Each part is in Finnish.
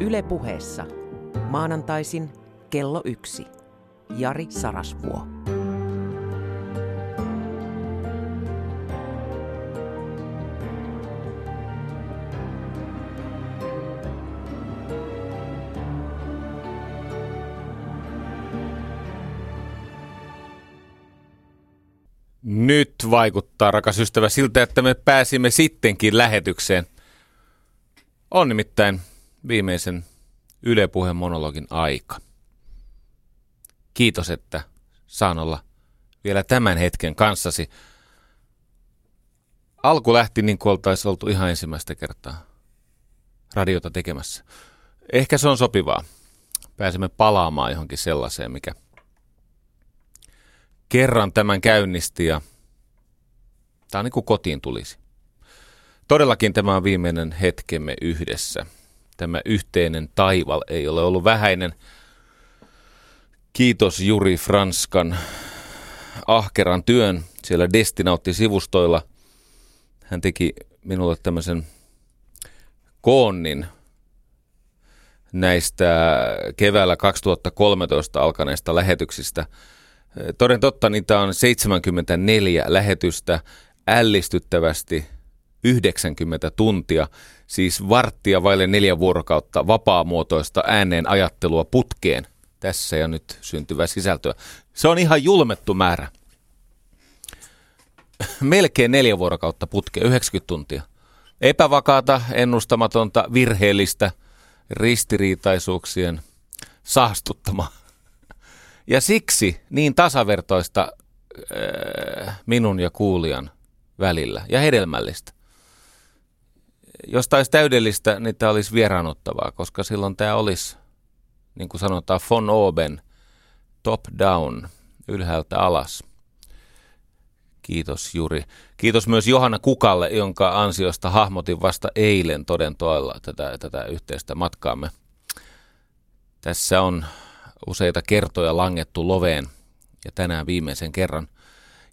Yle puheessa. Maanantaisin kello yksi. Jari Sarasvuo. Nyt vaikuttaa, rakas ystävä, siltä, että me pääsimme sittenkin lähetykseen. On nimittäin viimeisen Yle Puheen monologin aika. Kiitos, että saan olla vielä tämän hetken kanssasi. Alku lähti niin kuin oltaisiin oltu ihan ensimmäistä kertaa radiota tekemässä. Ehkä se on sopivaa. Pääsemme palaamaan johonkin sellaiseen, mikä kerran tämän käynnisti ja tämä on niin kuin kotiin tulisi. Todellakin tämä on viimeinen hetkemme yhdessä. Tämä yhteinen taival ei ole ollut vähäinen. Kiitos Juri Franskan ahkeran työn siellä Destinautti-sivustoilla. Hän teki minulle tämmöisen koonnin näistä keväällä 2013 alkaneista lähetyksistä. Toden totta, niitä on 74 lähetystä ällistyttävästi 90 tuntia, siis varttia vaille neljä vuorokautta vapaamuotoista ääneen ajattelua putkeen. Tässä ja nyt syntyvä sisältöä. Se on ihan julmettu määrä. Melkein neljä vuorokautta putkeen, 90 tuntia. Epävakaata, ennustamatonta, virheellistä, ristiriitaisuuksien saastuttama. Ja siksi niin tasavertoista äh, minun ja kuulijan välillä ja hedelmällistä. Jos olisi täydellistä, niin tämä olisi vieraannuttavaa, koska silloin tämä olisi, niin kuin sanotaan, von oben, top down, ylhäältä alas. Kiitos Juri. Kiitos myös Johanna Kukalle, jonka ansiosta hahmotin vasta eilen todentoilla tätä, tätä yhteistä matkaamme. Tässä on useita kertoja langettu loveen ja tänään viimeisen kerran.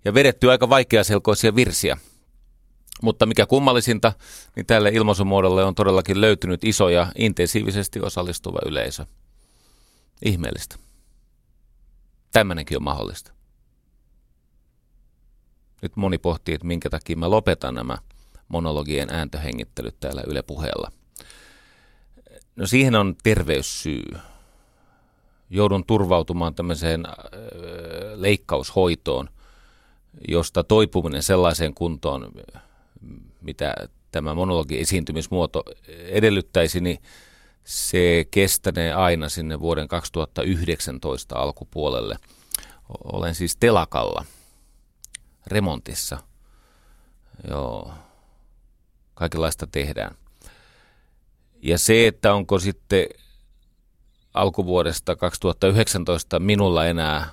Ja vedetty aika vaikeaselkoisia virsiä – mutta mikä kummallisinta, niin tälle ilmaisumuodolle on todellakin löytynyt iso ja intensiivisesti osallistuva yleisö. Ihmeellistä. Tämmöinenkin on mahdollista. Nyt moni pohtii, että minkä takia mä lopetan nämä monologien ääntöhengittelyt täällä Yle puheella. No siihen on terveyssyy. Joudun turvautumaan tämmöiseen äh, leikkaushoitoon, josta toipuminen sellaiseen kuntoon mitä tämä monologi esiintymismuoto edellyttäisi, niin se kestänee aina sinne vuoden 2019 alkupuolelle. Olen siis telakalla, remontissa. Joo, kaikenlaista tehdään. Ja se, että onko sitten alkuvuodesta 2019 minulla enää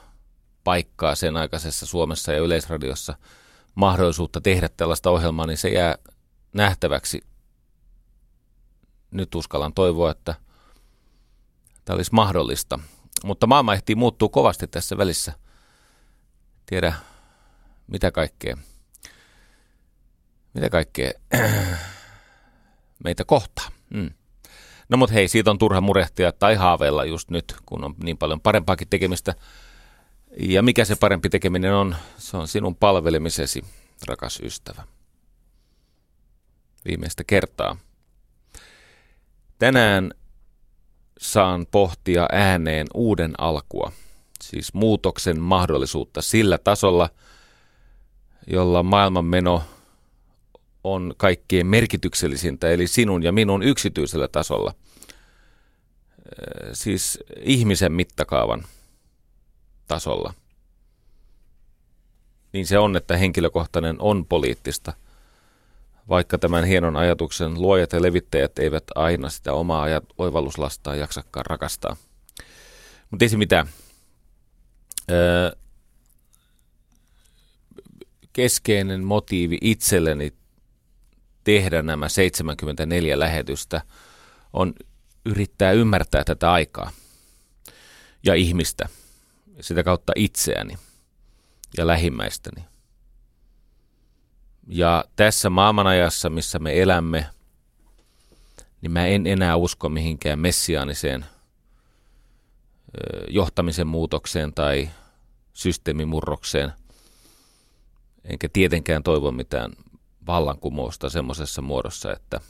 paikkaa sen aikaisessa Suomessa ja Yleisradiossa – mahdollisuutta tehdä tällaista ohjelmaa, niin se jää nähtäväksi. Nyt uskallan toivoa, että tämä olisi mahdollista. Mutta maailma ehtii muuttuu kovasti tässä välissä. Tiedä mitä kaikkea, mitä kaikkea meitä kohtaa. Mm. No mutta hei, siitä on turha murehtia tai haaveilla just nyt, kun on niin paljon parempaakin tekemistä – ja mikä se parempi tekeminen on? Se on sinun palvelemisesi, rakas ystävä. Viimeistä kertaa. Tänään saan pohtia ääneen uuden alkua, siis muutoksen mahdollisuutta sillä tasolla, jolla maailmanmeno on kaikkein merkityksellisintä, eli sinun ja minun yksityisellä tasolla. Siis ihmisen mittakaavan tasolla. Niin se on, että henkilökohtainen on poliittista, vaikka tämän hienon ajatuksen luojat ja levittäjät eivät aina sitä omaa ajat, oivalluslastaa jaksakaan rakastaa. Mutta ei se mitään. Öö, keskeinen motiivi itselleni tehdä nämä 74 lähetystä on yrittää ymmärtää tätä aikaa ja ihmistä – sitä kautta itseäni ja lähimmäistäni. Ja tässä maailmanajassa, missä me elämme, niin mä en enää usko mihinkään messiaaniseen johtamisen muutokseen tai systeemimurrokseen. Enkä tietenkään toivo mitään vallankumousta semmoisessa muodossa, että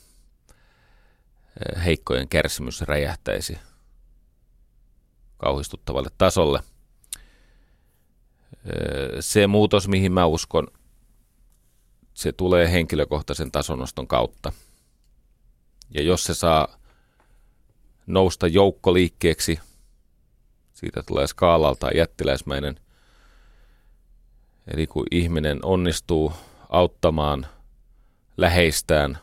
heikkojen kärsimys räjähtäisi kauhistuttavalle tasolle. Se muutos, mihin mä uskon, se tulee henkilökohtaisen tasonoston kautta. Ja jos se saa nousta joukkoliikkeeksi, siitä tulee skaalalta jättiläismäinen. Eli kun ihminen onnistuu auttamaan läheistään,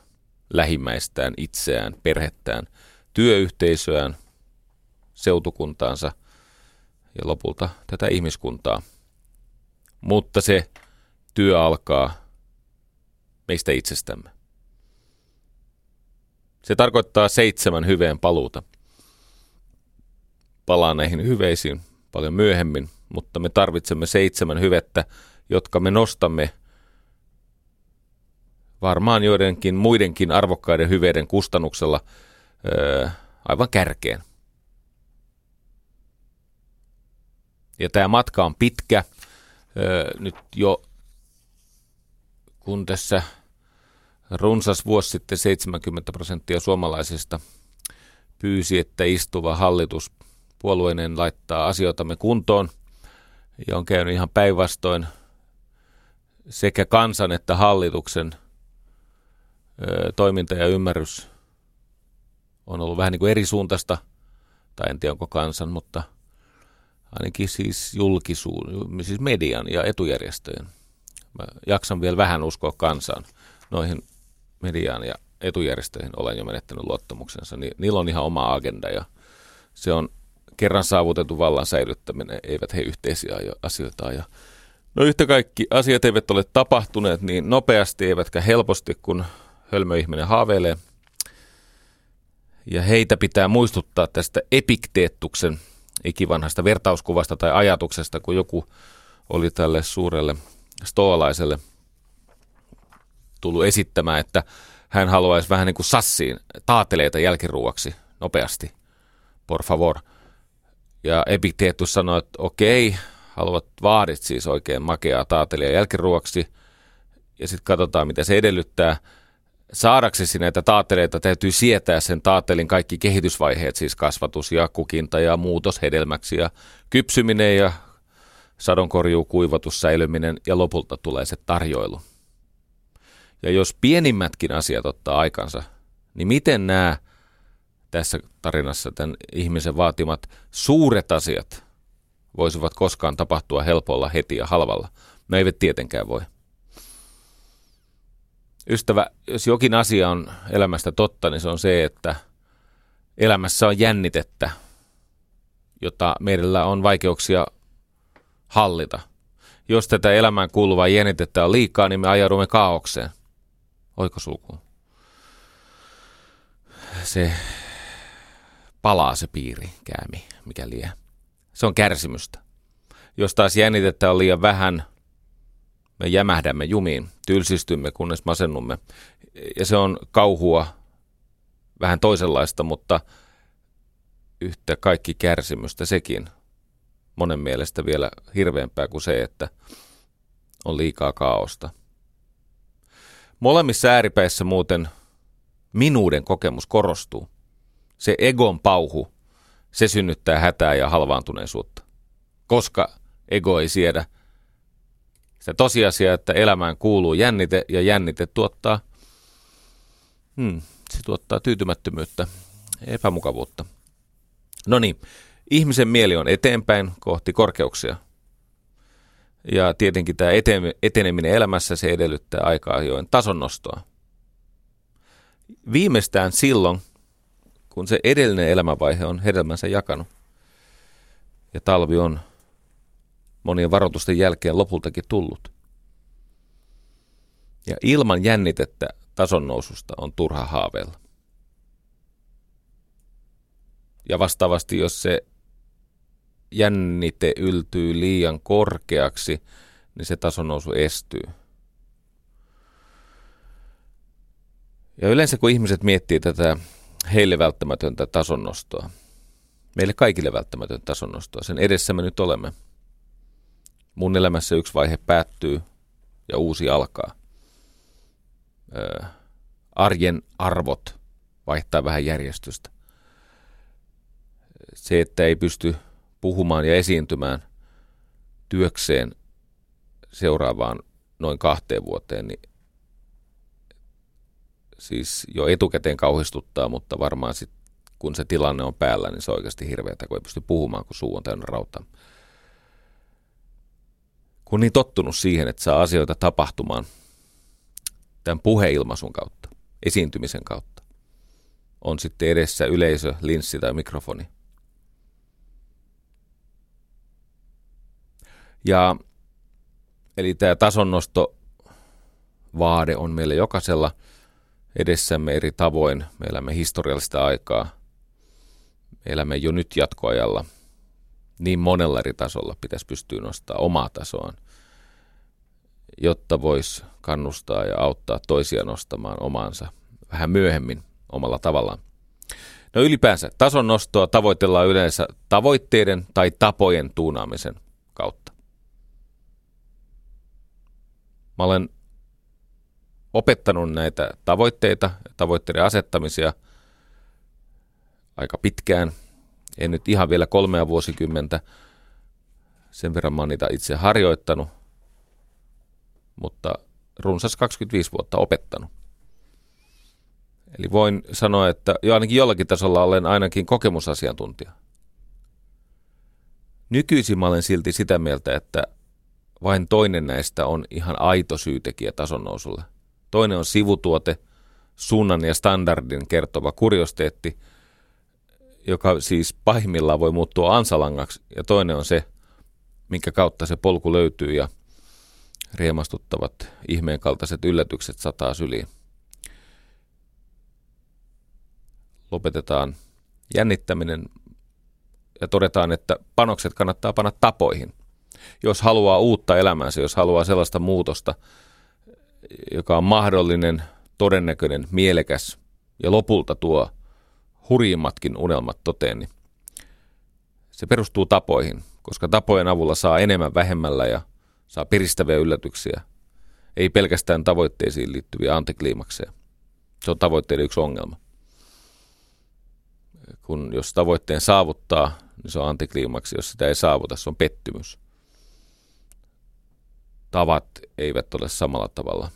lähimmäistään, itseään, perhettään, työyhteisöään, seutukuntaansa ja lopulta tätä ihmiskuntaa. Mutta se työ alkaa meistä itsestämme. Se tarkoittaa seitsemän hyveen paluuta. Palaan näihin hyveisiin paljon myöhemmin, mutta me tarvitsemme seitsemän hyvettä, jotka me nostamme varmaan joidenkin muidenkin arvokkaiden hyveiden kustannuksella öö, aivan kärkeen. Ja tämä matka on pitkä. Öö, nyt jo kun tässä runsas vuosi sitten 70 prosenttia suomalaisista pyysi, että istuva hallitus puolueinen laittaa asioitamme kuntoon ja on käynyt ihan päinvastoin sekä kansan että hallituksen toiminta ja ymmärrys on ollut vähän niin kuin eri suuntaista, tai en tiedä onko kansan, mutta ainakin siis julkisuuden, siis median ja etujärjestöjen. Mä jaksan vielä vähän uskoa kansaan noihin mediaan ja etujärjestöihin olen jo menettänyt luottamuksensa, niin niillä on ihan oma agenda ja se on kerran saavutettu vallan säilyttäminen, eivät he yhteisiä asioita ja No yhtä kaikki asiat eivät ole tapahtuneet niin nopeasti eivätkä helposti, kun hölmöihminen haaveilee. Ja heitä pitää muistuttaa tästä epikteettuksen ikivanhasta vertauskuvasta tai ajatuksesta, kun joku oli tälle suurelle stoalaiselle tullut esittämään, että hän haluaisi vähän niin kuin sassiin taateleita jälkiruuaksi nopeasti. Por favor. Ja Epikteetus sanoi, että okei, haluat vaadit siis oikein makeaa taatelia jälkiruoksi. Ja sitten katsotaan, mitä se edellyttää. Saadaksesi näitä taateleita täytyy sietää sen taatelin kaikki kehitysvaiheet, siis kasvatus ja kukinta ja muutos hedelmäksi ja kypsyminen ja sadonkorjuu, kuivatus, säilyminen ja lopulta tulee se tarjoilu. Ja jos pienimmätkin asiat ottaa aikansa, niin miten nämä tässä tarinassa tämän ihmisen vaatimat suuret asiat voisivat koskaan tapahtua helpolla heti ja halvalla? No eivät tietenkään voi. Ystävä, jos jokin asia on elämästä totta, niin se on se, että elämässä on jännitettä, jota meillä on vaikeuksia hallita. Jos tätä elämään kuuluvaa jännitettä on liikaa, niin me ajaudumme kaaukseen oikosulkuun. Se palaa se piiri, käämi, mikä liian. Se on kärsimystä. Jos taas jännitettä on liian vähän, me jämähdämme jumiin, tylsistymme, kunnes masennumme. Ja se on kauhua, vähän toisenlaista, mutta yhtä kaikki kärsimystä sekin. Monen mielestä vielä hirveämpää kuin se, että on liikaa kaaosta. Molemmissa ääripäissä muuten minuuden kokemus korostuu. Se egon pauhu, se synnyttää hätää ja halvaantuneisuutta. Koska ego ei siedä se tosiasia, että elämään kuuluu jännite ja jännite tuottaa, hmm, se tuottaa tyytymättömyyttä, epämukavuutta. No niin, ihmisen mieli on eteenpäin kohti korkeuksia. Ja tietenkin tämä eteneminen elämässä, se edellyttää aikaa ajoin tason nostoa. Viimeistään silloin, kun se edellinen elämänvaihe on hedelmänsä jakanut. Ja talvi on monien varoitusten jälkeen lopultakin tullut. Ja ilman jännitettä tason noususta on turha haaveilla. Ja vastaavasti, jos se jännite yltyy liian korkeaksi, niin se tasonnousu estyy. Ja yleensä kun ihmiset miettii tätä heille välttämätöntä tasonnostoa. Meille kaikille välttämätöntä tasonnostoa. Sen edessä me nyt olemme. Mun elämässä yksi vaihe päättyy ja uusi alkaa. Öö, arjen arvot vaihtaa vähän järjestystä. Se, että ei pysty puhumaan ja esiintymään työkseen seuraavaan noin kahteen vuoteen, niin siis jo etukäteen kauhistuttaa, mutta varmaan sit, kun se tilanne on päällä, niin se on oikeasti hirveätä, kun ei pysty puhumaan, kun suu on täynnä rautaa. Kun niin tottunut siihen, että saa asioita tapahtumaan tämän puheilmaisun kautta, esiintymisen kautta, on sitten edessä yleisö, linssi tai mikrofoni. Ja eli tämä tasonnosto vaade on meillä jokaisella – edessämme eri tavoin. Me elämme historiallista aikaa. Me elämme jo nyt jatkoajalla. Niin monella eri tasolla pitäisi pystyä nostamaan omaa tasoaan, jotta voisi kannustaa ja auttaa toisia nostamaan omaansa vähän myöhemmin omalla tavallaan. No ylipäänsä tason nostoa tavoitellaan yleensä tavoitteiden tai tapojen tuunaamisen kautta. Mä olen opettanut näitä tavoitteita, tavoitteiden asettamisia aika pitkään. En nyt ihan vielä kolmea vuosikymmentä. Sen verran mä oon niitä itse harjoittanut, mutta runsas 25 vuotta opettanut. Eli voin sanoa, että jo ainakin jollakin tasolla olen ainakin kokemusasiantuntija. Nykyisin mä olen silti sitä mieltä, että vain toinen näistä on ihan aito syytekijä tason nousulle – Toinen on sivutuote, suunnan ja standardin kertova kuriosteetti, joka siis pahimmillaan voi muuttua ansalangaksi. Ja toinen on se, minkä kautta se polku löytyy ja riemastuttavat ihmeen kaltaiset yllätykset sataa syliin. Lopetetaan jännittäminen ja todetaan, että panokset kannattaa panna tapoihin. Jos haluaa uutta elämäänsä, jos haluaa sellaista muutosta, joka on mahdollinen, todennäköinen, mielekäs ja lopulta tuo hurjimmatkin unelmat toteen, niin se perustuu tapoihin, koska tapojen avulla saa enemmän vähemmällä ja saa piristäviä yllätyksiä. Ei pelkästään tavoitteisiin liittyviä antikliimakseja. Se on tavoitteiden yksi ongelma. Kun jos tavoitteen saavuttaa, niin se on antikliimaksi. Jos sitä ei saavuta, se on pettymys. Tavat eivät ole samalla tavalla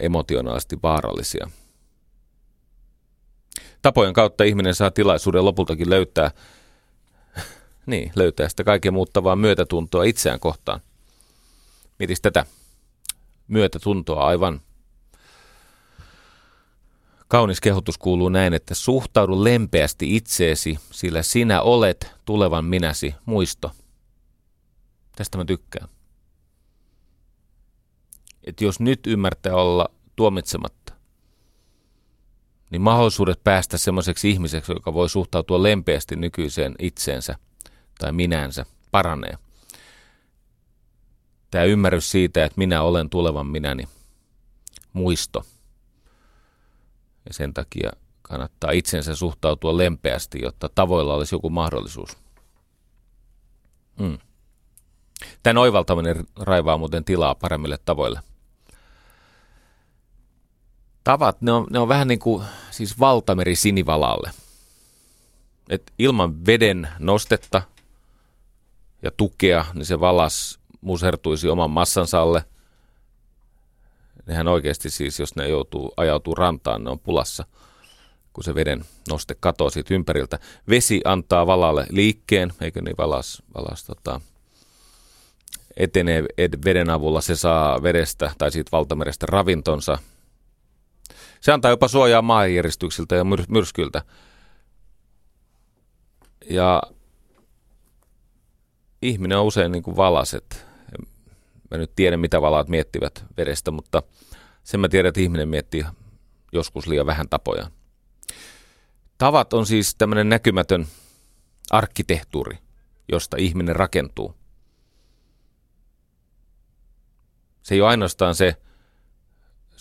emotionaalisesti vaarallisia. Tapojen kautta ihminen saa tilaisuuden lopultakin löytää, niin, löytää sitä kaiken muuttavaa myötätuntoa itseään kohtaan. Mietis tätä myötätuntoa aivan. Kaunis kehotus kuuluu näin, että suhtaudu lempeästi itseesi, sillä sinä olet tulevan minäsi muisto. Tästä mä tykkään että jos nyt ymmärtää olla tuomitsematta, niin mahdollisuudet päästä semmoiseksi ihmiseksi, joka voi suhtautua lempeästi nykyiseen itseensä tai minänsä, paranee. Tämä ymmärrys siitä, että minä olen tulevan minäni, muisto. Ja sen takia kannattaa itsensä suhtautua lempeästi, jotta tavoilla olisi joku mahdollisuus. Mm. Tämän oivaltaminen raivaa muuten tilaa paremmille tavoille tavat, ne on, ne on vähän niin kuin siis valtameri sinivalalle. Et ilman veden nostetta ja tukea, niin se valas musertuisi oman massansa alle. Nehän oikeasti siis, jos ne joutuu, ajautuu rantaan, ne on pulassa, kun se veden noste katoaa siitä ympäriltä. Vesi antaa valalle liikkeen, eikö niin valas, valas tota, etenee veden avulla, se saa vedestä tai siitä valtamerestä ravintonsa – se antaa jopa suojaa maanjäristyksiltä ja myr- myrskyltä. Ja ihminen on usein niin kuin valaset. Mä nyt tiedän, mitä valaat miettivät vedestä, mutta sen mä tiedän, että ihminen miettii joskus liian vähän tapoja. Tavat on siis tämmöinen näkymätön arkkitehtuuri, josta ihminen rakentuu. Se ei ole ainoastaan se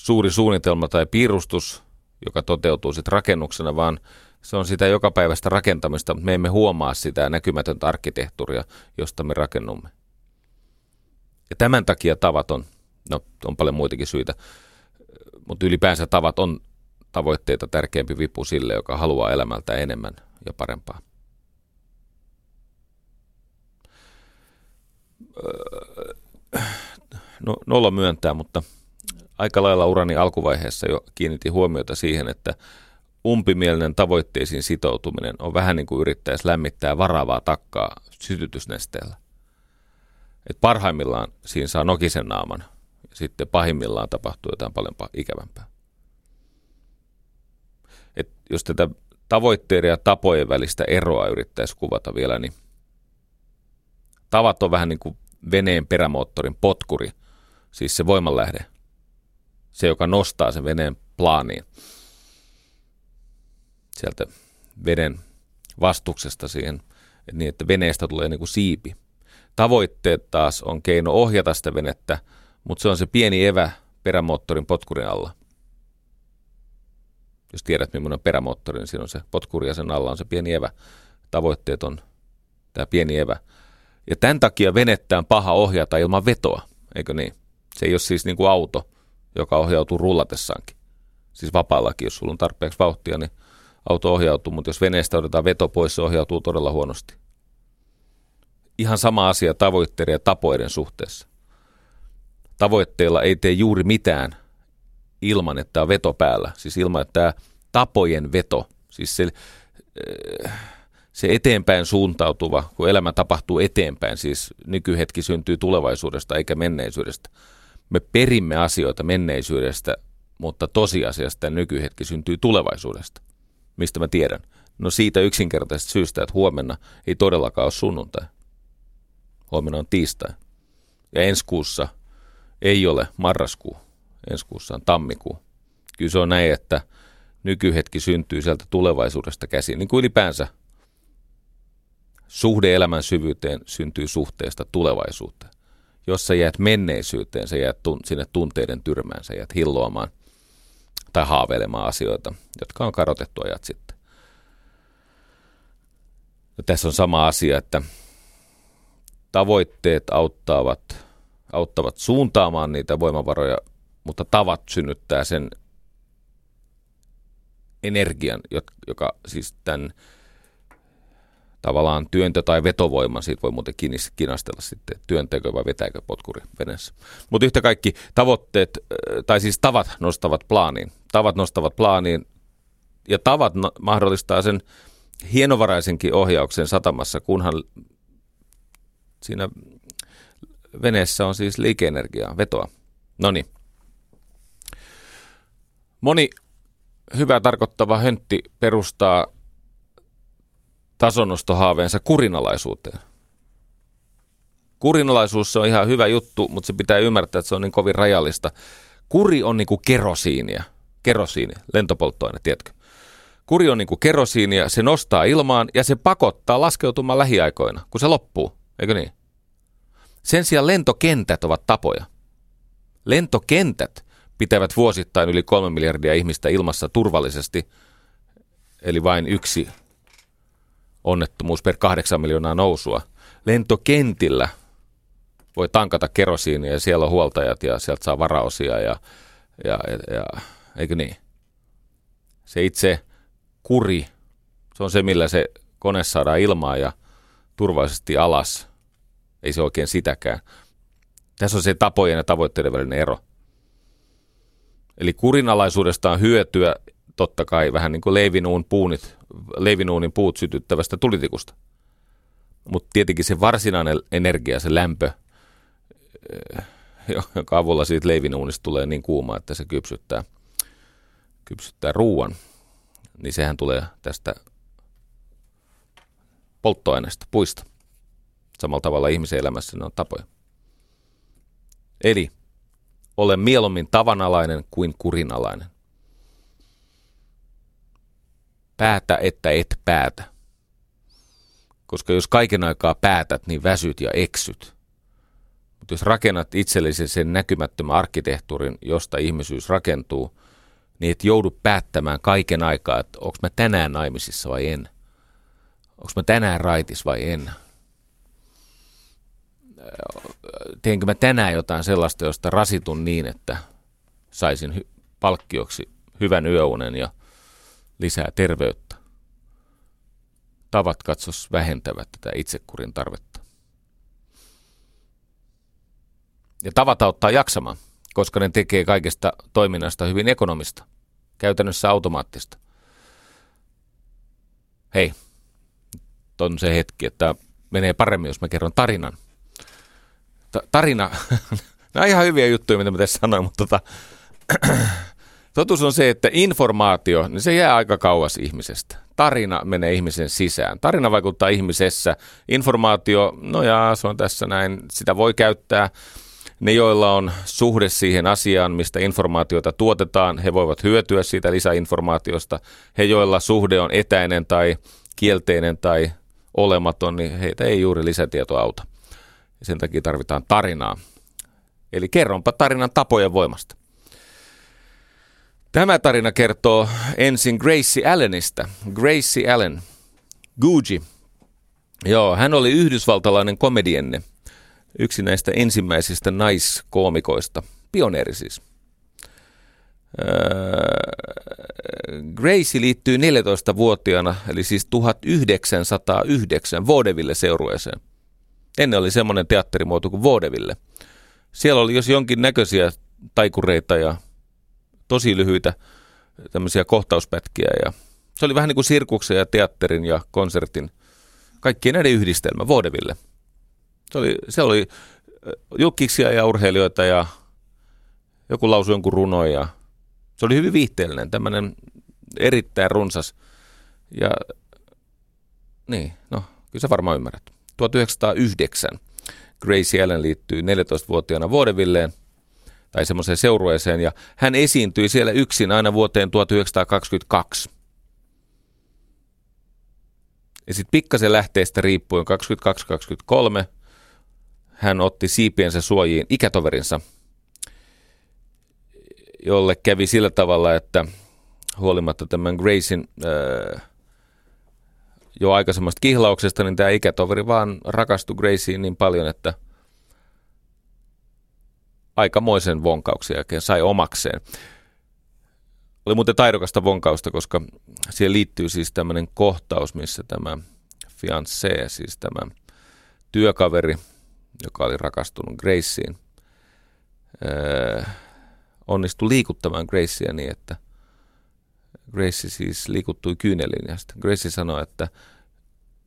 suuri suunnitelma tai piirustus, joka toteutuu sitten rakennuksena, vaan se on sitä jokapäiväistä rakentamista, mutta me emme huomaa sitä näkymätöntä arkkitehtuuria, josta me rakennumme. Ja tämän takia tavat on, no on paljon muitakin syitä, mutta ylipäänsä tavat on tavoitteita tärkeämpi vipu sille, joka haluaa elämältä enemmän ja parempaa. No, nolla myöntää, mutta aika lailla urani alkuvaiheessa jo kiinnitin huomiota siihen, että umpimielinen tavoitteisiin sitoutuminen on vähän niin kuin yrittäisi lämmittää varavaa takkaa sytytysnesteellä. Et parhaimmillaan siinä saa nokisen naaman ja sitten pahimmillaan tapahtuu jotain paljon ikävämpää. Et jos tätä tavoitteiden ja tapojen välistä eroa yrittäisi kuvata vielä, niin tavat on vähän niin kuin veneen perämoottorin potkuri, siis se voimanlähde, se joka nostaa sen veneen plaaniin sieltä veden vastuksesta siihen, niin että veneestä tulee niin kuin siipi. Tavoitteet taas on keino ohjata sitä venettä, mutta se on se pieni evä perämoottorin potkurin alla. Jos tiedät, millainen perämoottori, niin siinä on se potkuri ja sen alla on se pieni evä. Tavoitteet on tämä pieni evä. Ja tämän takia venettä on paha ohjata ilman vetoa, eikö niin? Se ei ole siis niin kuin auto, joka ohjautuu rullatessaankin. Siis vapaallakin, jos sulla on tarpeeksi vauhtia, niin auto ohjautuu, mutta jos veneestä otetaan veto pois, se ohjautuu todella huonosti. Ihan sama asia tavoitteiden ja tapoiden suhteessa. Tavoitteilla ei tee juuri mitään ilman, että on veto päällä. Siis ilman, että tämä tapojen veto, siis se, äh, se eteenpäin suuntautuva, kun elämä tapahtuu eteenpäin, siis nykyhetki syntyy tulevaisuudesta eikä menneisyydestä. Me perimme asioita menneisyydestä, mutta tosiasiasta nykyhetki syntyy tulevaisuudesta. Mistä mä tiedän? No siitä yksinkertaisesta syystä, että huomenna ei todellakaan ole sunnuntai. Huomenna on tiistai. Ja ensi kuussa ei ole marraskuu. Ensi kuussa on tammikuu. Kyllä se on näin, että nykyhetki syntyy sieltä tulevaisuudesta käsin. Niin kuin ylipäänsä suhde elämän syvyyteen syntyy suhteesta tulevaisuuteen. Jos sä jäät menneisyyteen, sä jäät tun- sinne tunteiden tyrmään, sä jäät hilloamaan tai haaveilemaan asioita, jotka on karotettu ajat sitten. Ja tässä on sama asia, että tavoitteet auttavat, auttavat suuntaamaan niitä voimavaroja, mutta tavat synnyttää sen energian, joka siis tämän tavallaan työntö- tai vetovoiman, siitä voi muuten kinastella sitten, työntekö vai vetääkö potkuri veneessä. Mutta yhtä kaikki tavoitteet, tai siis tavat nostavat plaaniin. Tavat nostavat plaaniin, ja tavat mahdollistaa sen hienovaraisenkin ohjauksen satamassa, kunhan siinä veneessä on siis liikeenergiaa, vetoa. No niin. Moni hyvä tarkoittava höntti perustaa tasonostohaaveensa kurinalaisuuteen. Kurinalaisuus on ihan hyvä juttu, mutta se pitää ymmärtää, että se on niin kovin rajallista. Kuri on niin kuin kerosiinia. Kerosiini, lentopolttoaine, tiedätkö? Kuri on niin kuin kerosiinia, se nostaa ilmaan ja se pakottaa laskeutumaan lähiaikoina, kun se loppuu, eikö niin? Sen sijaan lentokentät ovat tapoja. Lentokentät pitävät vuosittain yli kolme miljardia ihmistä ilmassa turvallisesti, eli vain yksi onnettomuus per kahdeksan miljoonaa nousua. Lentokentillä voi tankata kerosiinia ja siellä on huoltajat ja sieltä saa varaosia ja, ja, ja, ja eikö niin? Se itse kuri, se on se millä se kone saadaan ilmaa ja turvallisesti alas. Ei se oikein sitäkään. Tässä on se tapojen ja tavoitteiden välinen ero. Eli kurinalaisuudesta on hyötyä totta kai vähän niin kuin leivinuun puunit, leivinuunin puut sytyttävästä tulitikusta. Mutta tietenkin se varsinainen energia, se lämpö, eh, jonka avulla siitä leivinuunista tulee niin kuuma, että se kypsyttää, kypsyttää ruuan, niin sehän tulee tästä polttoaineesta, puista. Samalla tavalla ihmisen elämässä ne on tapoja. Eli ole mieluummin tavanalainen kuin kurinalainen. Päätä, että et päätä. Koska jos kaiken aikaa päätät, niin väsyt ja eksyt. Mutta jos rakennat itsellesi sen näkymättömän arkkitehtuurin, josta ihmisyys rakentuu, niin et joudu päättämään kaiken aikaa, että onko mä tänään naimisissa vai en. Onko mä tänään raitis vai en. Teenkö mä tänään jotain sellaista, josta rasitun niin, että saisin palkkioksi hyvän yöunen ja lisää terveyttä. Tavat katsos vähentävät tätä itsekurin tarvetta. Ja tavat auttaa jaksamaan, koska ne tekee kaikesta toiminnasta hyvin ekonomista, käytännössä automaattista. Hei, on se hetki, että menee paremmin, jos mä kerron tarinan. Ta- tarina, nämä on ihan hyviä juttuja, mitä mä tässä sanoin, mutta tota, totuus on se, että informaatio, niin se jää aika kauas ihmisestä. Tarina menee ihmisen sisään. Tarina vaikuttaa ihmisessä. Informaatio, no jaa, se on tässä näin, sitä voi käyttää. Ne, joilla on suhde siihen asiaan, mistä informaatiota tuotetaan, he voivat hyötyä siitä lisäinformaatiosta. He, joilla suhde on etäinen tai kielteinen tai olematon, niin heitä ei juuri lisätieto auta. Sen takia tarvitaan tarinaa. Eli kerronpa tarinan tapojen voimasta. Tämä tarina kertoo ensin Gracie Allenista. Gracie Allen, Gucci. Joo, hän oli yhdysvaltalainen komedienne. Yksi näistä ensimmäisistä naiskoomikoista. Pioneeri siis. Öö, Gracie liittyy 14-vuotiaana, eli siis 1909 Vaudeville seurueeseen. Ennen oli semmoinen teatterimuoto kuin Vaudeville. Siellä oli jos jonkin näköisiä taikureita ja tosi lyhyitä tämmöisiä kohtauspätkiä. Ja se oli vähän niin kuin sirkuksen ja teatterin ja konsertin, kaikkien näiden yhdistelmä, Vaudeville. Se oli, se oli jukkiksia ja urheilijoita ja joku lausui jonkun runoja. ja se oli hyvin viihteellinen, tämmöinen erittäin runsas. Ja niin, no, kyllä sä varmaan ymmärrät. 1909 Gracie Allen liittyy 14-vuotiaana Vaudevilleen – tai semmoiseen seurueeseen, ja hän esiintyi siellä yksin aina vuoteen 1922. Ja sitten pikkasen lähteestä riippuen 22-23 hän otti siipiensä suojiin ikätoverinsa, jolle kävi sillä tavalla, että huolimatta tämän Gracen äh, jo aikaisemmasta kihlauksesta, niin tämä ikätoveri vaan rakastui Graceen niin paljon, että – aikamoisen vonkauksen jälkeen sai omakseen. Oli muuten taidokasta vonkausta, koska siihen liittyy siis tämmöinen kohtaus, missä tämä fiancé, siis tämä työkaveri, joka oli rakastunut Graceen, öö, onnistui liikuttamaan Gracea niin, että Gracie siis liikuttui kyynelinjasta. Gracie sanoi, että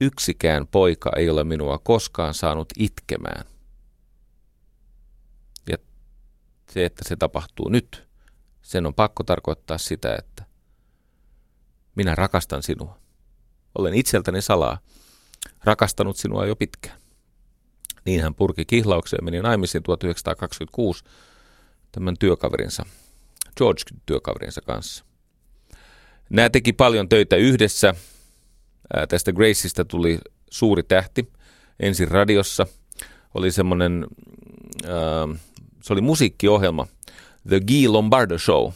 yksikään poika ei ole minua koskaan saanut itkemään – se, että se tapahtuu nyt, sen on pakko tarkoittaa sitä, että minä rakastan sinua. Olen itseltäni salaa rakastanut sinua jo pitkään. Niin hän purki kihlaukseen meni naimisiin 1926 tämän työkaverinsa, George-työkaverinsa kanssa. Nämä teki paljon töitä yhdessä. Tästä Graceista tuli suuri tähti. Ensin radiossa oli semmoinen äh, se oli musiikkiohjelma, The Guy Lombardo Show.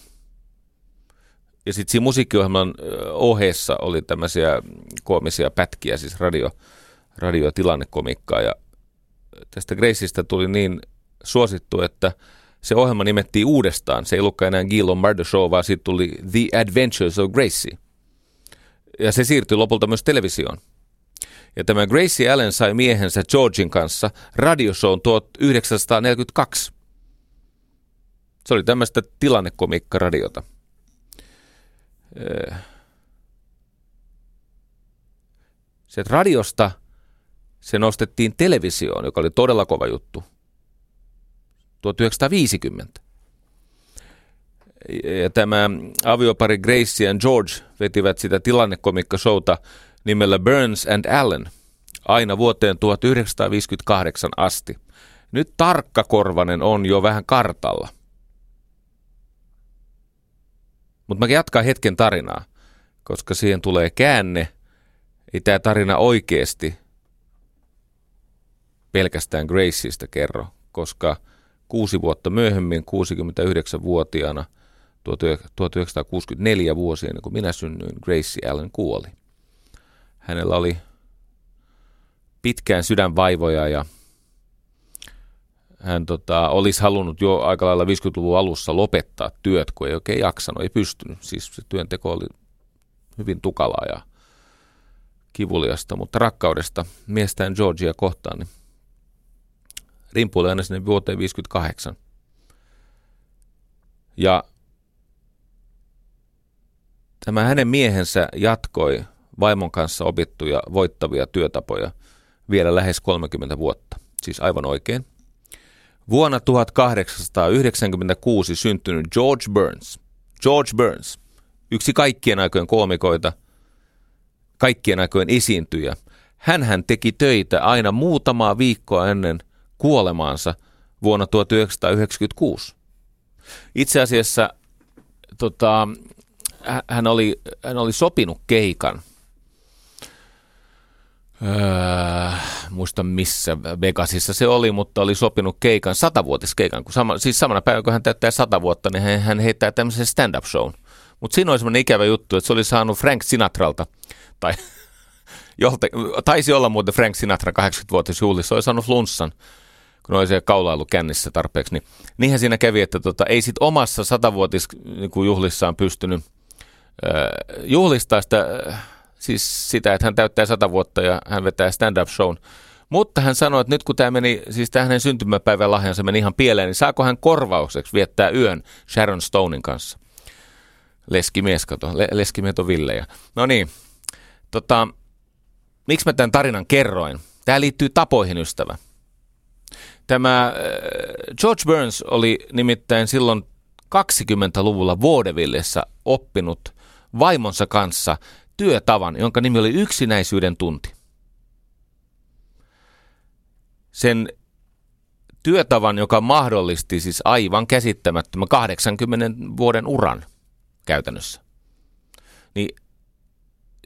Ja sitten siinä musiikkiohjelman ohessa oli tämmöisiä koomisia pätkiä, siis radio, radiotilannekomikkaa. Ja tästä Graceista tuli niin suosittu, että se ohjelma nimettiin uudestaan. Se ei ollutkaan enää Guy Lombardo Show, vaan siitä tuli The Adventures of Gracie. Ja se siirtyi lopulta myös televisioon. Ja tämä Gracie Allen sai miehensä Georgin kanssa radioshown 1942. Se oli tämmöistä tilannekomikkaradiota. Öö. Se radiosta se nostettiin televisioon, joka oli todella kova juttu. 1950. Ja tämä aviopari Gracie and George vetivät sitä tilannekomikkashowta nimellä Burns and Allen aina vuoteen 1958 asti. Nyt tarkkakorvanen on jo vähän kartalla – Mutta mä jatkan hetken tarinaa, koska siihen tulee käänne. Ei tämä tarina oikeasti pelkästään Graceista kerro, koska kuusi vuotta myöhemmin, 69-vuotiaana, 1964 vuosi ennen kuin minä synnyin, Gracie Allen kuoli. Hänellä oli pitkään sydänvaivoja ja hän tota, olisi halunnut jo aika lailla 50-luvun alussa lopettaa työt, kun ei oikein jaksanut, ei pystynyt. Siis se työnteko oli hyvin tukalaa ja kivuliasta, mutta rakkaudesta miestään Georgia kohtaan, niin rimpuili aina sinne vuoteen 58. Ja tämä hänen miehensä jatkoi vaimon kanssa opittuja voittavia työtapoja vielä lähes 30 vuotta. Siis aivan oikein. Vuonna 1896 syntynyt George Burns. George Burns, yksi kaikkien aikojen koomikoita, kaikkien aikojen esiintyjä. hän teki töitä aina muutamaa viikkoa ennen kuolemaansa vuonna 1996. Itse asiassa tota, hän, oli, hän oli sopinut keikan – Öö, muista missä Vegasissa se oli, mutta oli sopinut keikan, satavuotiskeikan, kun sama, siis samana päivänä kun hän täyttää sata vuotta, niin hän, hän heittää tämmöisen stand-up shown. Mutta siinä oli semmoinen ikävä juttu, että se oli saanut Frank Sinatralta, tai jolta, taisi olla muuten Frank Sinatra 80-vuotisjuhlissa, se oli saanut flunssan, kun oli se kaulailu kännissä tarpeeksi. Niin, niinhän siinä kävi, että tota, ei sit omassa satavuotisjuhlissaan niin pystynyt äh, juhlistaa sitä siis sitä, että hän täyttää sata vuotta ja hän vetää stand-up shown. Mutta hän sanoi, että nyt kun tämä meni, siis tämä hänen syntymäpäivän lahjansa meni ihan pieleen, niin saako hän korvaukseksi viettää yön Sharon Stonein kanssa? Leskimies, kato, le- leskimiehet on villejä. No niin, tota, miksi mä tämän tarinan kerroin? Tämä liittyy tapoihin, ystävä. Tämä äh, George Burns oli nimittäin silloin 20-luvulla Vaudevillessa oppinut vaimonsa kanssa työtavan, jonka nimi oli yksinäisyyden tunti. Sen työtavan, joka mahdollisti siis aivan käsittämättömän 80 vuoden uran käytännössä. Niin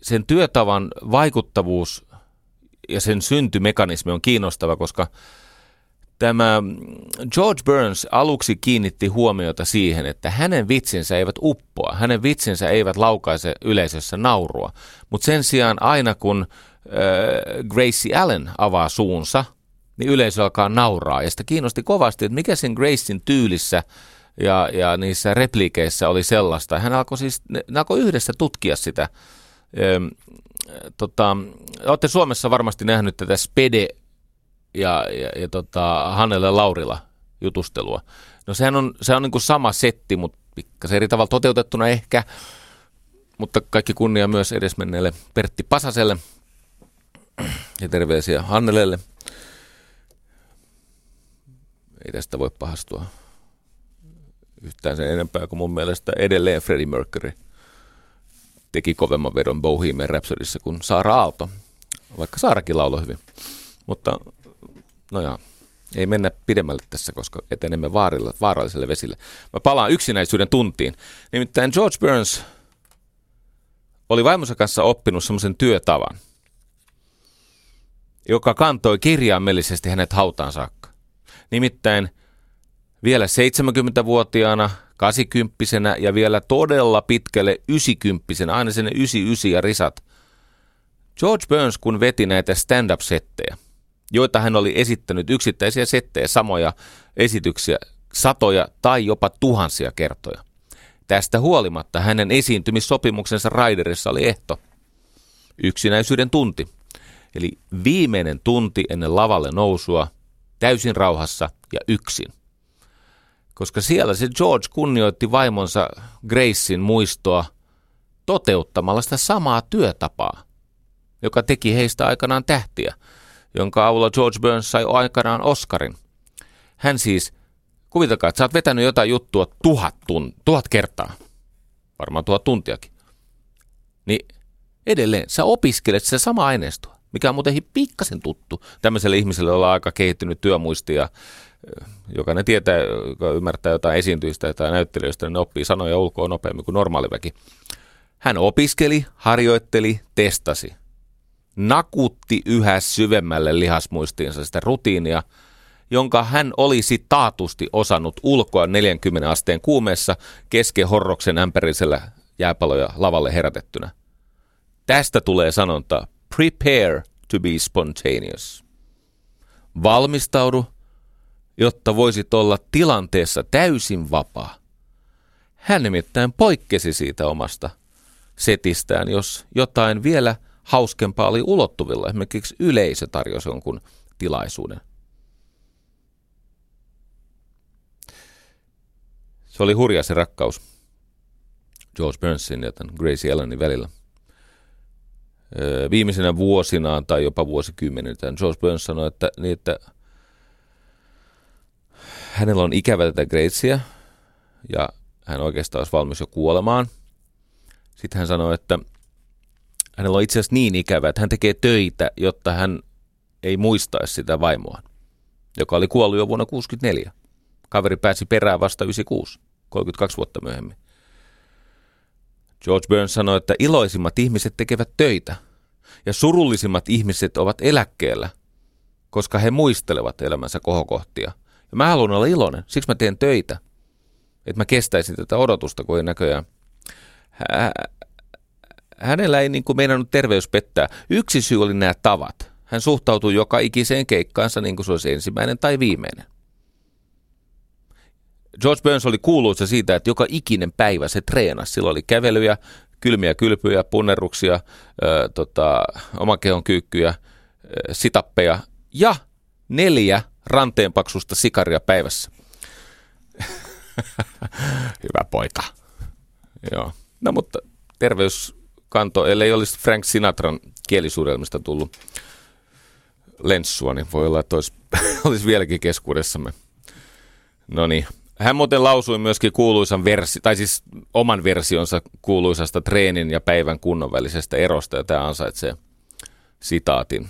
sen työtavan vaikuttavuus ja sen syntymekanismi on kiinnostava, koska tämä George Burns aluksi kiinnitti huomiota siihen, että hänen vitsinsä eivät uppoa, hänen vitsinsä eivät laukaise yleisössä naurua, mutta sen sijaan aina kun äh, Gracie Allen avaa suunsa, niin yleisö alkaa nauraa. Ja sitä kiinnosti kovasti, että mikä sen Gracien tyylissä ja, ja niissä replikeissä oli sellaista. Hän alkoi siis, ne, ne alkoi yhdessä tutkia sitä. Ö, tota, olette Suomessa varmasti nähnyt tätä Spede ja, ja, ja tota, Hannelle Laurila jutustelua. No sehän on, se on niin kuin sama setti, mutta pikkasen eri tavalla toteutettuna ehkä. Mutta kaikki kunnia myös edesmenneelle Pertti Pasaselle ja terveisiä Hannelelle. Ei tästä voi pahastua yhtään sen enempää kuin mun mielestä edelleen Freddie Mercury teki kovemman vedon Bohemian Rhapsodissa kuin Saara Aalto, vaikka Saarakin lauloi hyvin. Mutta No joo, ei mennä pidemmälle tässä, koska etenemme vaarilla, vaaralliselle vesille. Mä palaan yksinäisyyden tuntiin. Nimittäin George Burns oli vaimonsa kanssa oppinut semmoisen työtavan, joka kantoi kirjaimellisesti hänet hautaan saakka. Nimittäin vielä 70-vuotiaana, 80 ja vielä todella pitkälle 90 aina sinne 99 ja risat. George Burns kun veti näitä stand-up-settejä – joita hän oli esittänyt yksittäisiä settejä, samoja esityksiä satoja tai jopa tuhansia kertoja. Tästä huolimatta hänen esiintymissopimuksensa Raiderissa oli ehto. Yksinäisyyden tunti. Eli viimeinen tunti ennen lavalle nousua, täysin rauhassa ja yksin. Koska siellä se George kunnioitti vaimonsa Gracein muistoa toteuttamalla sitä samaa työtapaa, joka teki heistä aikanaan tähtiä – jonka avulla George Burns sai aikanaan Oscarin. Hän siis, kuvitelkaa, että sä oot vetänyt jotain juttua tuhat, tun, tuhat kertaa, varmaan tuhat tuntiakin, niin edelleen sä opiskelet sitä sama aineistoa, mikä on muuten pikkasen tuttu tämmöiselle ihmiselle, jolla on aika kehittynyt työmuisti ja joka ne tietää, joka ymmärtää jotain esiintyistä tai näyttelijöistä, niin ne oppii sanoja ulkoa nopeammin kuin normaali väki. Hän opiskeli, harjoitteli, testasi nakutti yhä syvemmälle lihasmuistiinsa sitä rutiinia jonka hän olisi taatusti osannut ulkoa 40 asteen kuumeessa kesken horroksen ämpärisellä jääpaloja lavalle herätettynä. Tästä tulee sanonta prepare to be spontaneous. Valmistaudu, jotta voisit olla tilanteessa täysin vapaa. Hän nimittäin poikkesi siitä omasta setistään, jos jotain vielä hauskempaa oli ulottuvilla. Esimerkiksi yleisö tarjosi jonkun tilaisuuden. Se oli hurja se rakkaus George Burnsin ja tämän Gracie Allenin välillä. Viimeisenä vuosinaan tai jopa vuosikymmeniltä George Burns sanoi, että, niin, että hänellä on ikävä tätä Gracea ja hän oikeastaan olisi valmis jo kuolemaan. Sitten hän sanoi, että hänellä on itse asiassa niin ikävä, että hän tekee töitä, jotta hän ei muistaisi sitä vaimoa, joka oli kuollut jo vuonna 1964. Kaveri pääsi perään vasta 96, 32 vuotta myöhemmin. George Burns sanoi, että iloisimmat ihmiset tekevät töitä ja surullisimmat ihmiset ovat eläkkeellä, koska he muistelevat elämänsä kohokohtia. Ja mä haluan olla iloinen, siksi mä teen töitä, että mä kestäisin tätä odotusta, kun ei näköjään hänellä ei niin kuin meinannut terveys pettää. Yksi syy oli nämä tavat. Hän suhtautui joka ikiseen keikkaansa niin kuin se olisi ensimmäinen tai viimeinen. George Burns oli kuuluisa siitä, että joka ikinen päivä se treenasi. Sillä oli kävelyjä, kylmiä kylpyjä, punnerruksia, äh, tota, omakehon kyykkyjä, äh, sitappeja ja neljä ranteenpaksusta sikaria päivässä. Hyvä poika. Joo. No mutta terveyskanto, ellei olisi Frank Sinatran kielisuudelmista tullut lenssua, niin voi olla, että olisi, olisi vieläkin keskuudessamme. No niin, hän muuten lausui myöskin kuuluisan versi, tai siis oman versionsa kuuluisasta treenin ja päivän kunnon välisestä erosta, ja tämä ansaitsee sitaatin.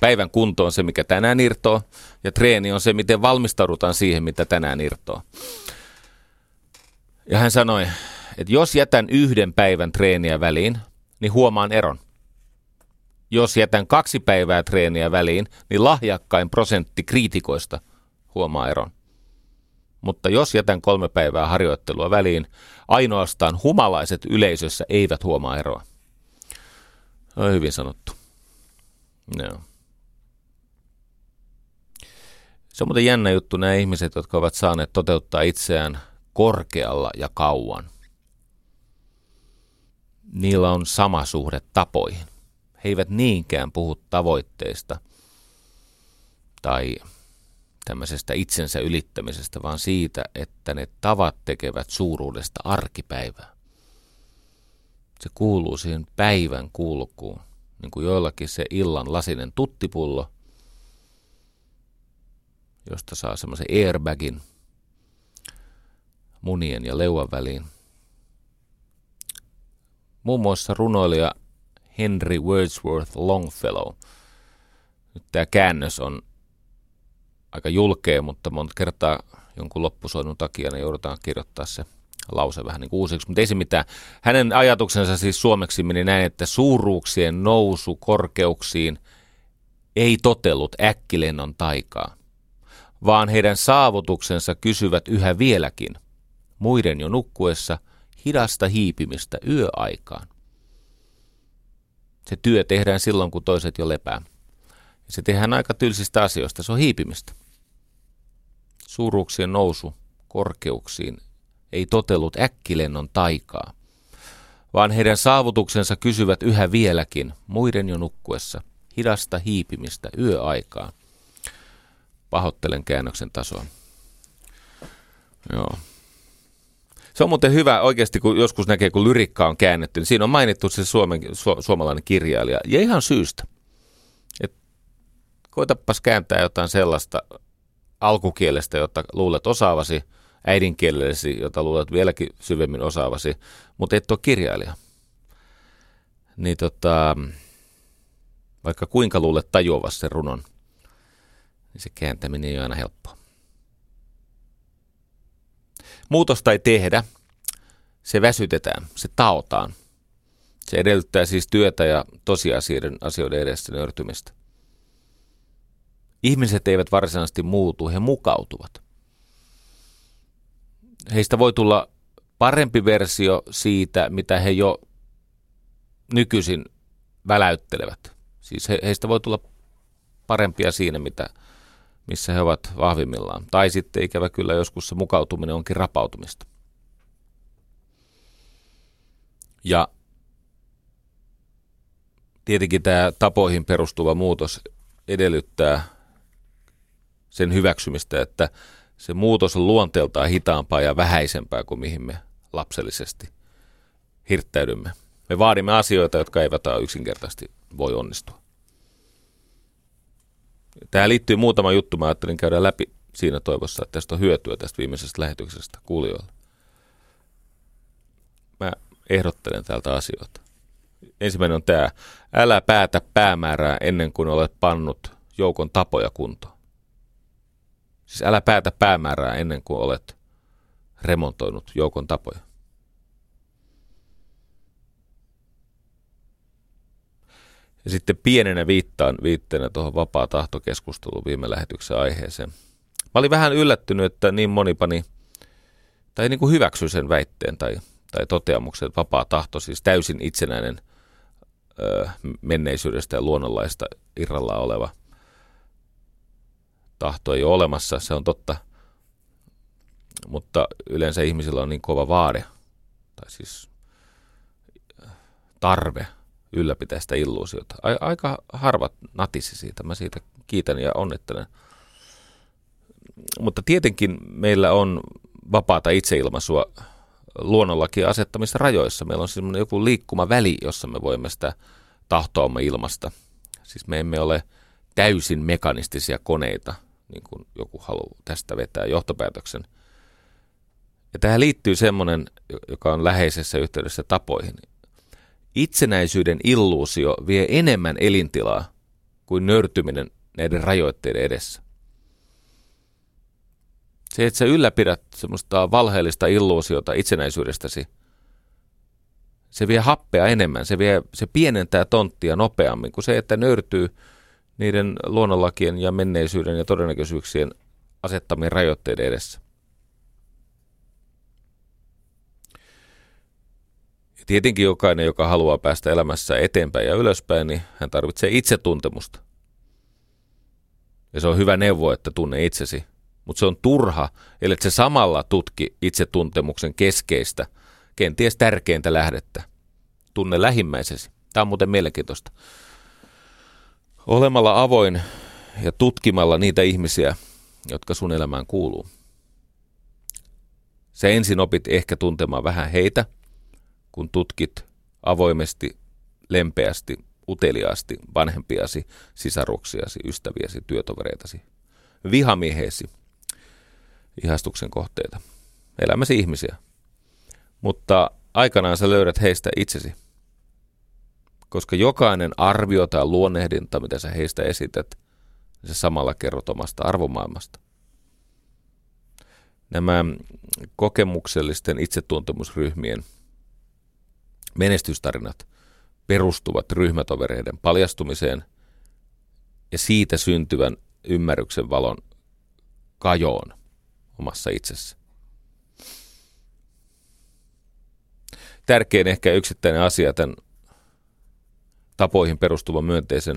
Päivän kunto on se, mikä tänään irtoo, ja treeni on se, miten valmistaudutaan siihen, mitä tänään irtoo. Ja hän sanoi, että jos jätän yhden päivän treeniä väliin, niin huomaan eron. Jos jätän kaksi päivää treeniä väliin, niin lahjakkain prosentti kriitikoista huomaa eron mutta jos jätän kolme päivää harjoittelua väliin, ainoastaan humalaiset yleisössä eivät huomaa eroa. On hyvin sanottu. No. Se on muuten jännä juttu nämä ihmiset, jotka ovat saaneet toteuttaa itseään korkealla ja kauan. Niillä on sama suhde tapoihin. He eivät niinkään puhu tavoitteista tai tämmöisestä itsensä ylittämisestä, vaan siitä, että ne tavat tekevät suuruudesta arkipäivää. Se kuuluu siihen päivän kulkuun, niin kuin joillakin se illan lasinen tuttipullo, josta saa semmoisen airbagin munien ja leuan väliin. Muun muassa runoilija Henry Wordsworth Longfellow. Nyt tämä käännös on aika julkea, mutta monta kertaa jonkun loppusoinnun takia niin joudutaan kirjoittaa se lause vähän niin kuin uusiksi, mutta ei se mitään. Hänen ajatuksensa siis suomeksi meni näin, että suuruuksien nousu korkeuksiin ei totellut äkkilennon taikaa, vaan heidän saavutuksensa kysyvät yhä vieläkin, muiden jo nukkuessa, hidasta hiipimistä yöaikaan. Se työ tehdään silloin, kun toiset jo lepää. Ja se tehdään aika tylsistä asioista, se on hiipimistä. Suuruuksien nousu korkeuksiin ei totellut äkkilennon taikaa, vaan heidän saavutuksensa kysyvät yhä vieläkin, muiden jo nukkuessa, hidasta hiipimistä yöaikaan. Pahoittelen käännöksen tasoa. Joo. Se on muuten hyvä oikeasti, kun joskus näkee, kun lyrikka on käännetty, niin siinä on mainittu se suomen, su, suomalainen kirjailija. Ja ihan syystä. Et koitapas kääntää jotain sellaista alkukielestä, jota luulet osaavasi, äidinkielellesi, jota luulet vieläkin syvemmin osaavasi, mutta et ole kirjailija. Niin tota, vaikka kuinka luulet tajuavasi sen runon, niin se kääntäminen ei ole aina helppoa. Muutosta ei tehdä, se väsytetään, se taotaan. Se edellyttää siis työtä ja tosiasioiden asioiden edessä nöyrtymistä. ihmiset eivät varsinaisesti muutu, he mukautuvat. Heistä voi tulla parempi versio siitä, mitä he jo nykyisin väläyttelevät. Siis he, heistä voi tulla parempia siinä, mitä, missä he ovat vahvimmillaan. Tai sitten ikävä kyllä joskus se mukautuminen onkin rapautumista. Ja tietenkin tämä tapoihin perustuva muutos edellyttää sen hyväksymistä, että se muutos on luonteeltaan hitaampaa ja vähäisempää kuin mihin me lapsellisesti hirttäydymme. Me vaadimme asioita, jotka eivät yksinkertaisesti voi onnistua. Tähän liittyy muutama juttu, mä ajattelin käydä läpi siinä toivossa, että tästä on hyötyä tästä viimeisestä lähetyksestä kuulijoille. Mä ehdottelen täältä asioita. Ensimmäinen on tämä, älä päätä päämäärää ennen kuin olet pannut joukon tapoja kuntoon. Siis älä päätä päämäärää ennen kuin olet remontoinut joukon tapoja. Ja sitten pienenä viittaan viitteenä tuohon vapaa tahtokeskusteluun viime lähetyksen aiheeseen. Mä olin vähän yllättynyt, että niin moni pani, tai niin kuin hyväksyi sen väitteen tai, tai toteamuksen, että vapaa tahto, siis täysin itsenäinen ö, menneisyydestä ja luonnonlaista irrallaan oleva tahto ei ole olemassa, se on totta. Mutta yleensä ihmisillä on niin kova vaade, tai siis tarve ylläpitää sitä illuusiota. Aika harvat natisi siitä, mä siitä kiitän ja onnittelen. Mutta tietenkin meillä on vapaata itseilmaisua luonnollakin asettamissa rajoissa. Meillä on semmoinen joku liikkuma väli, jossa me voimme sitä tahtoamme ilmasta. Siis me emme ole täysin mekanistisia koneita, niin kuin joku haluaa tästä vetää johtopäätöksen. Ja tähän liittyy semmoinen, joka on läheisessä yhteydessä tapoihin, Itsenäisyyden illuusio vie enemmän elintilaa kuin nörtyminen näiden rajoitteiden edessä. Se, että sä ylläpidät semmoista valheellista illuusiota itsenäisyydestäsi, se vie happea enemmän, se, vie, se pienentää tonttia nopeammin kuin se, että nöyrtyy niiden luonnonlakien ja menneisyyden ja todennäköisyyksien asettamien rajoitteiden edessä. Tietenkin jokainen, joka haluaa päästä elämässä eteenpäin ja ylöspäin, niin hän tarvitsee itsetuntemusta. Ja se on hyvä neuvo, että tunne itsesi. Mutta se on turha, ellei se samalla tutki itsetuntemuksen keskeistä, kenties tärkeintä lähdettä. Tunne lähimmäisesi. Tämä on muuten mielenkiintoista. Olemalla avoin ja tutkimalla niitä ihmisiä, jotka sun elämään kuuluu. Sä ensin opit ehkä tuntemaan vähän heitä – kun tutkit avoimesti, lempeästi, uteliaasti vanhempiasi, sisaruksiasi, ystäviäsi, työtovereitasi, vihamieheesi, ihastuksen kohteita, elämäsi ihmisiä. Mutta aikanaan sä löydät heistä itsesi. Koska jokainen arvio tai luonnehdinta, mitä sä heistä esität, se samalla kerrot omasta arvomaailmasta. Nämä kokemuksellisten itsetuntemusryhmien – menestystarinat perustuvat ryhmätovereiden paljastumiseen ja siitä syntyvän ymmärryksen valon kajoon omassa itsessä. Tärkein ehkä yksittäinen asia tämän tapoihin perustuvan myönteisen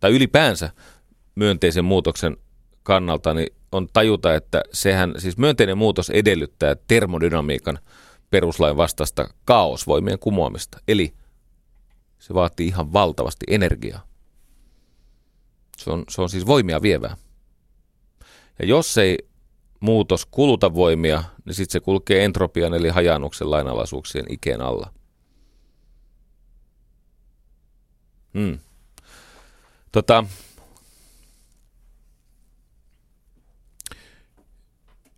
tai ylipäänsä myönteisen muutoksen kannalta niin on tajuta, että sehän siis myönteinen muutos edellyttää termodynamiikan – peruslain vastaista kaosvoimien kumoamista. Eli se vaatii ihan valtavasti energiaa. Se on, se on siis voimia vievää. Ja jos ei muutos kuluta voimia, niin sitten se kulkee entropian eli hajannuksen lainalaisuuksien ikeen alla. Hmm. Tota,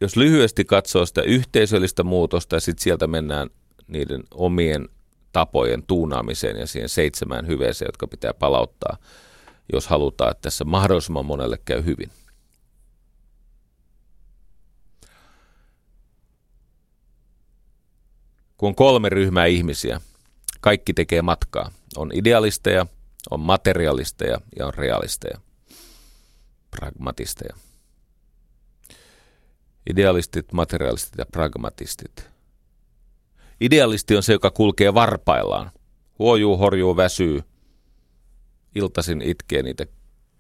Jos lyhyesti katsoo sitä yhteisöllistä muutosta ja sitten sieltä mennään niiden omien tapojen tuunaamiseen ja siihen seitsemään hyveeseen, jotka pitää palauttaa, jos halutaan, että tässä mahdollisimman monelle käy hyvin. Kun on kolme ryhmää ihmisiä, kaikki tekee matkaa. On idealisteja, on materialisteja ja on realisteja. pragmatisteja. Idealistit, materialistit ja pragmatistit. Idealisti on se, joka kulkee varpaillaan. Huojuu, horjuu, väsyy. Iltasin itkee niitä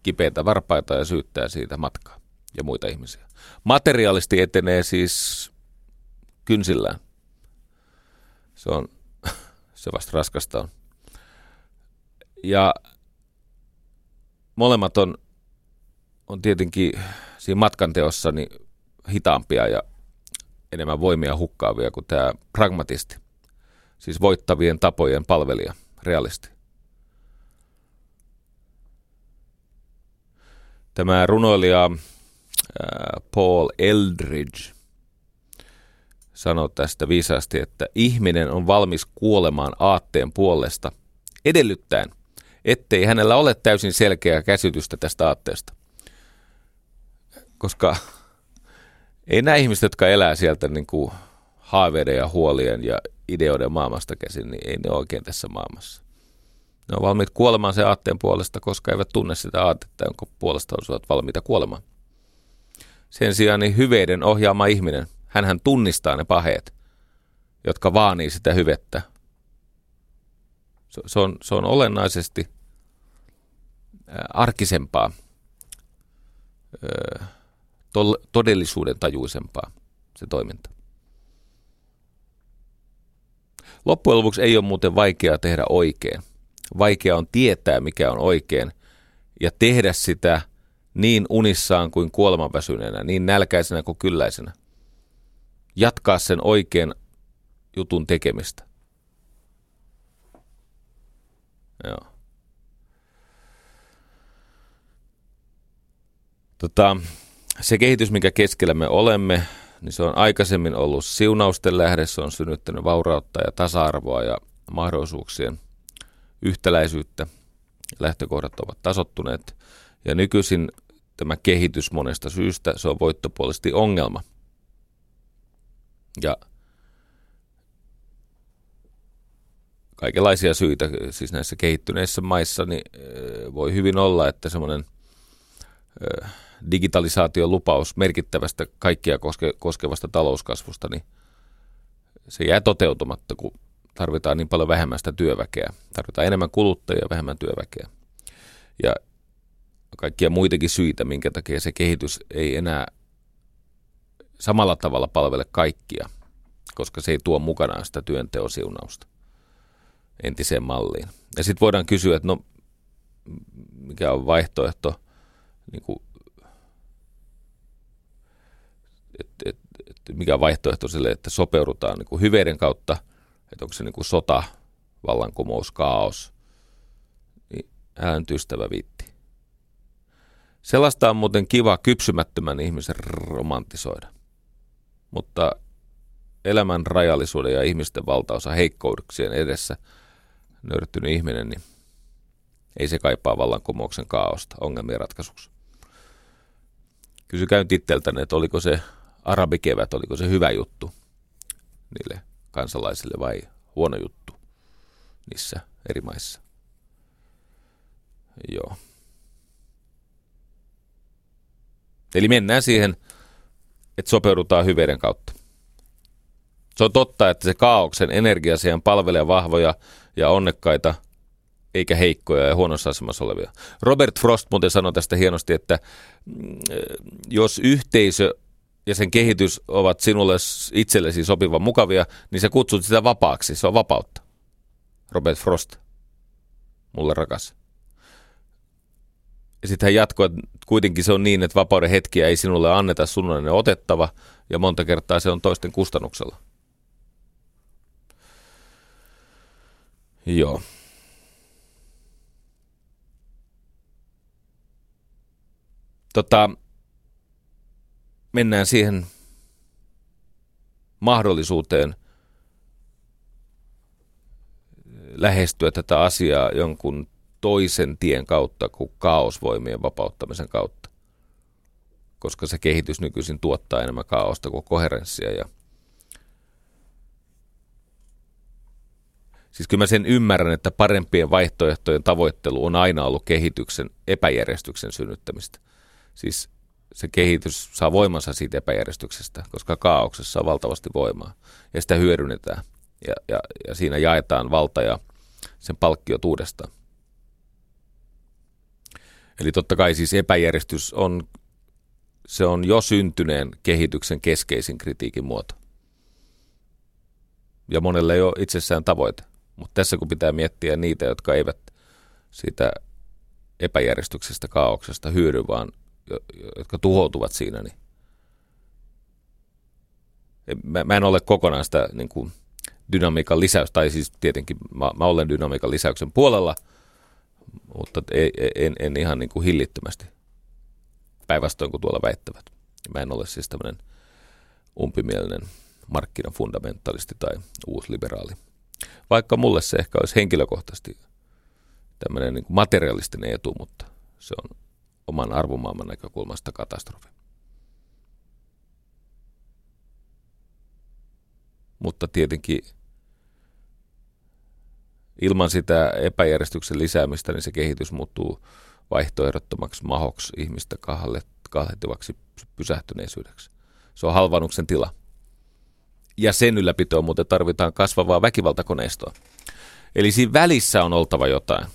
kipeitä varpaita ja syyttää siitä matkaa ja muita ihmisiä. Materiaalisti etenee siis kynsillään. Se on, se vasta raskasta on. Ja molemmat on, on tietenkin siinä matkanteossa niin hitaampia ja enemmän voimia hukkaavia kuin tämä pragmatisti, siis voittavien tapojen palvelija, realisti. Tämä runoilija Paul Eldridge sanoi tästä viisaasti, että ihminen on valmis kuolemaan aatteen puolesta edellyttäen, ettei hänellä ole täysin selkeää käsitystä tästä aatteesta. Koska ei nämä ihmiset, jotka elää sieltä niin kuin haaveiden ja huolien ja ideoiden maailmasta käsin, niin ei ne oikein tässä maailmassa. Ne on valmiit kuolemaan sen aatteen puolesta, koska eivät tunne sitä aatetta, jonka puolesta olisivat valmiita kuolemaan. Sen sijaan niin hyveiden ohjaama ihminen, hän tunnistaa ne paheet, jotka vaanii sitä hyvettä. Se, se, on, se on olennaisesti arkisempaa, todellisuuden tajuisempaa se toiminta. Loppujen lopuksi ei ole muuten vaikeaa tehdä oikein. Vaikea on tietää, mikä on oikein, ja tehdä sitä niin unissaan kuin kuolemanväsyneenä, niin nälkäisenä kuin kylläisenä. Jatkaa sen oikean jutun tekemistä. Joo. Tota, se kehitys, mikä keskellä me olemme, niin se on aikaisemmin ollut siunausten lähde, se on synnyttänyt vaurautta ja tasa-arvoa ja mahdollisuuksien yhtäläisyyttä. Lähtökohdat ovat tasottuneet ja nykyisin tämä kehitys monesta syystä, se on voittopuolisesti ongelma. Ja kaikenlaisia syitä, siis näissä kehittyneissä maissa, niin voi hyvin olla, että semmoinen digitalisaation lupaus merkittävästä kaikkia koske, koskevasta talouskasvusta, niin se jää toteutumatta, kun tarvitaan niin paljon vähemmän sitä työväkeä. Tarvitaan enemmän kuluttajia ja vähemmän työväkeä. Ja kaikkia muitakin syitä, minkä takia se kehitys ei enää samalla tavalla palvele kaikkia, koska se ei tuo mukanaan sitä työnteosiunausta entiseen malliin. Ja sitten voidaan kysyä, että no mikä on vaihtoehto niin kuin et, et, mikä vaihtoehto sille, että sopeudutaan niin kuin hyveiden kautta, että onko se niin kuin sota, vallankumous, kaos, niin ääntystävä viitti. Sellaista on muuten kiva kypsymättömän ihmisen romantisoida. Mutta elämän rajallisuuden ja ihmisten valtaosa heikkouksien edessä nöyrtynyt ihminen, niin ei se kaipaa vallankumouksen kaaosta ongelmien ratkaisuksi. Kysykää nyt itseltänne, että oliko se arabikevät, oliko se hyvä juttu niille kansalaisille vai huono juttu niissä eri maissa. Joo. Eli mennään siihen, että sopeudutaan hyveiden kautta. Se on totta, että se kaauksen energia siihen palvelee vahvoja ja onnekkaita, eikä heikkoja ja huonossa asemassa olevia. Robert Frost muuten sanoi tästä hienosti, että mm, jos yhteisö ja sen kehitys ovat sinulle itsellesi sopivan mukavia, niin sä kutsut sitä vapaaksi. Se on vapautta. Robert Frost, mulle rakas. Ja sitten hän jatkoi, että kuitenkin se on niin, että vapauden hetkiä ei sinulle anneta, sun on otettava, ja monta kertaa se on toisten kustannuksella. Joo. Tota, mennään siihen mahdollisuuteen lähestyä tätä asiaa jonkun toisen tien kautta kuin kaosvoimien vapauttamisen kautta. Koska se kehitys nykyisin tuottaa enemmän kaaosta kuin koherenssia. Ja siis kyllä mä sen ymmärrän, että parempien vaihtoehtojen tavoittelu on aina ollut kehityksen epäjärjestyksen synnyttämistä – Siis se kehitys saa voimansa siitä epäjärjestyksestä, koska kaauksessa on valtavasti voimaa ja sitä hyödynnetään ja, ja, ja siinä jaetaan valta ja sen palkkiot uudestaan. Eli totta kai siis epäjärjestys on, se on jo syntyneen kehityksen keskeisin kritiikin muoto. Ja monelle ole itsessään tavoite. Mutta tässä kun pitää miettiä niitä, jotka eivät siitä epäjärjestyksestä, kaauksesta hyödy, vaan jotka tuhoutuvat siinä, niin mä, mä en ole kokonaan sitä niin kuin dynamiikan lisäys, tai siis tietenkin mä, mä olen dynamiikan lisäyksen puolella, mutta en, en, en ihan niin kuin hillittömästi päinvastoin kuin tuolla väittävät. Mä en ole siis tämmöinen umpimielinen markkinafundamentalisti tai uusliberaali. Vaikka mulle se ehkä olisi henkilökohtaisesti tämmöinen niin kuin materialistinen etu, mutta se on oman arvomaailman näkökulmasta katastrofi. Mutta tietenkin ilman sitä epäjärjestyksen lisäämistä, niin se kehitys muuttuu vaihtoehdottomaksi mahoksi ihmistä kahlettivaksi pysähtyneisyydeksi. Se on halvannuksen tila. Ja sen ylläpitoon muuten tarvitaan kasvavaa väkivaltakoneistoa. Eli siinä välissä on oltava jotain.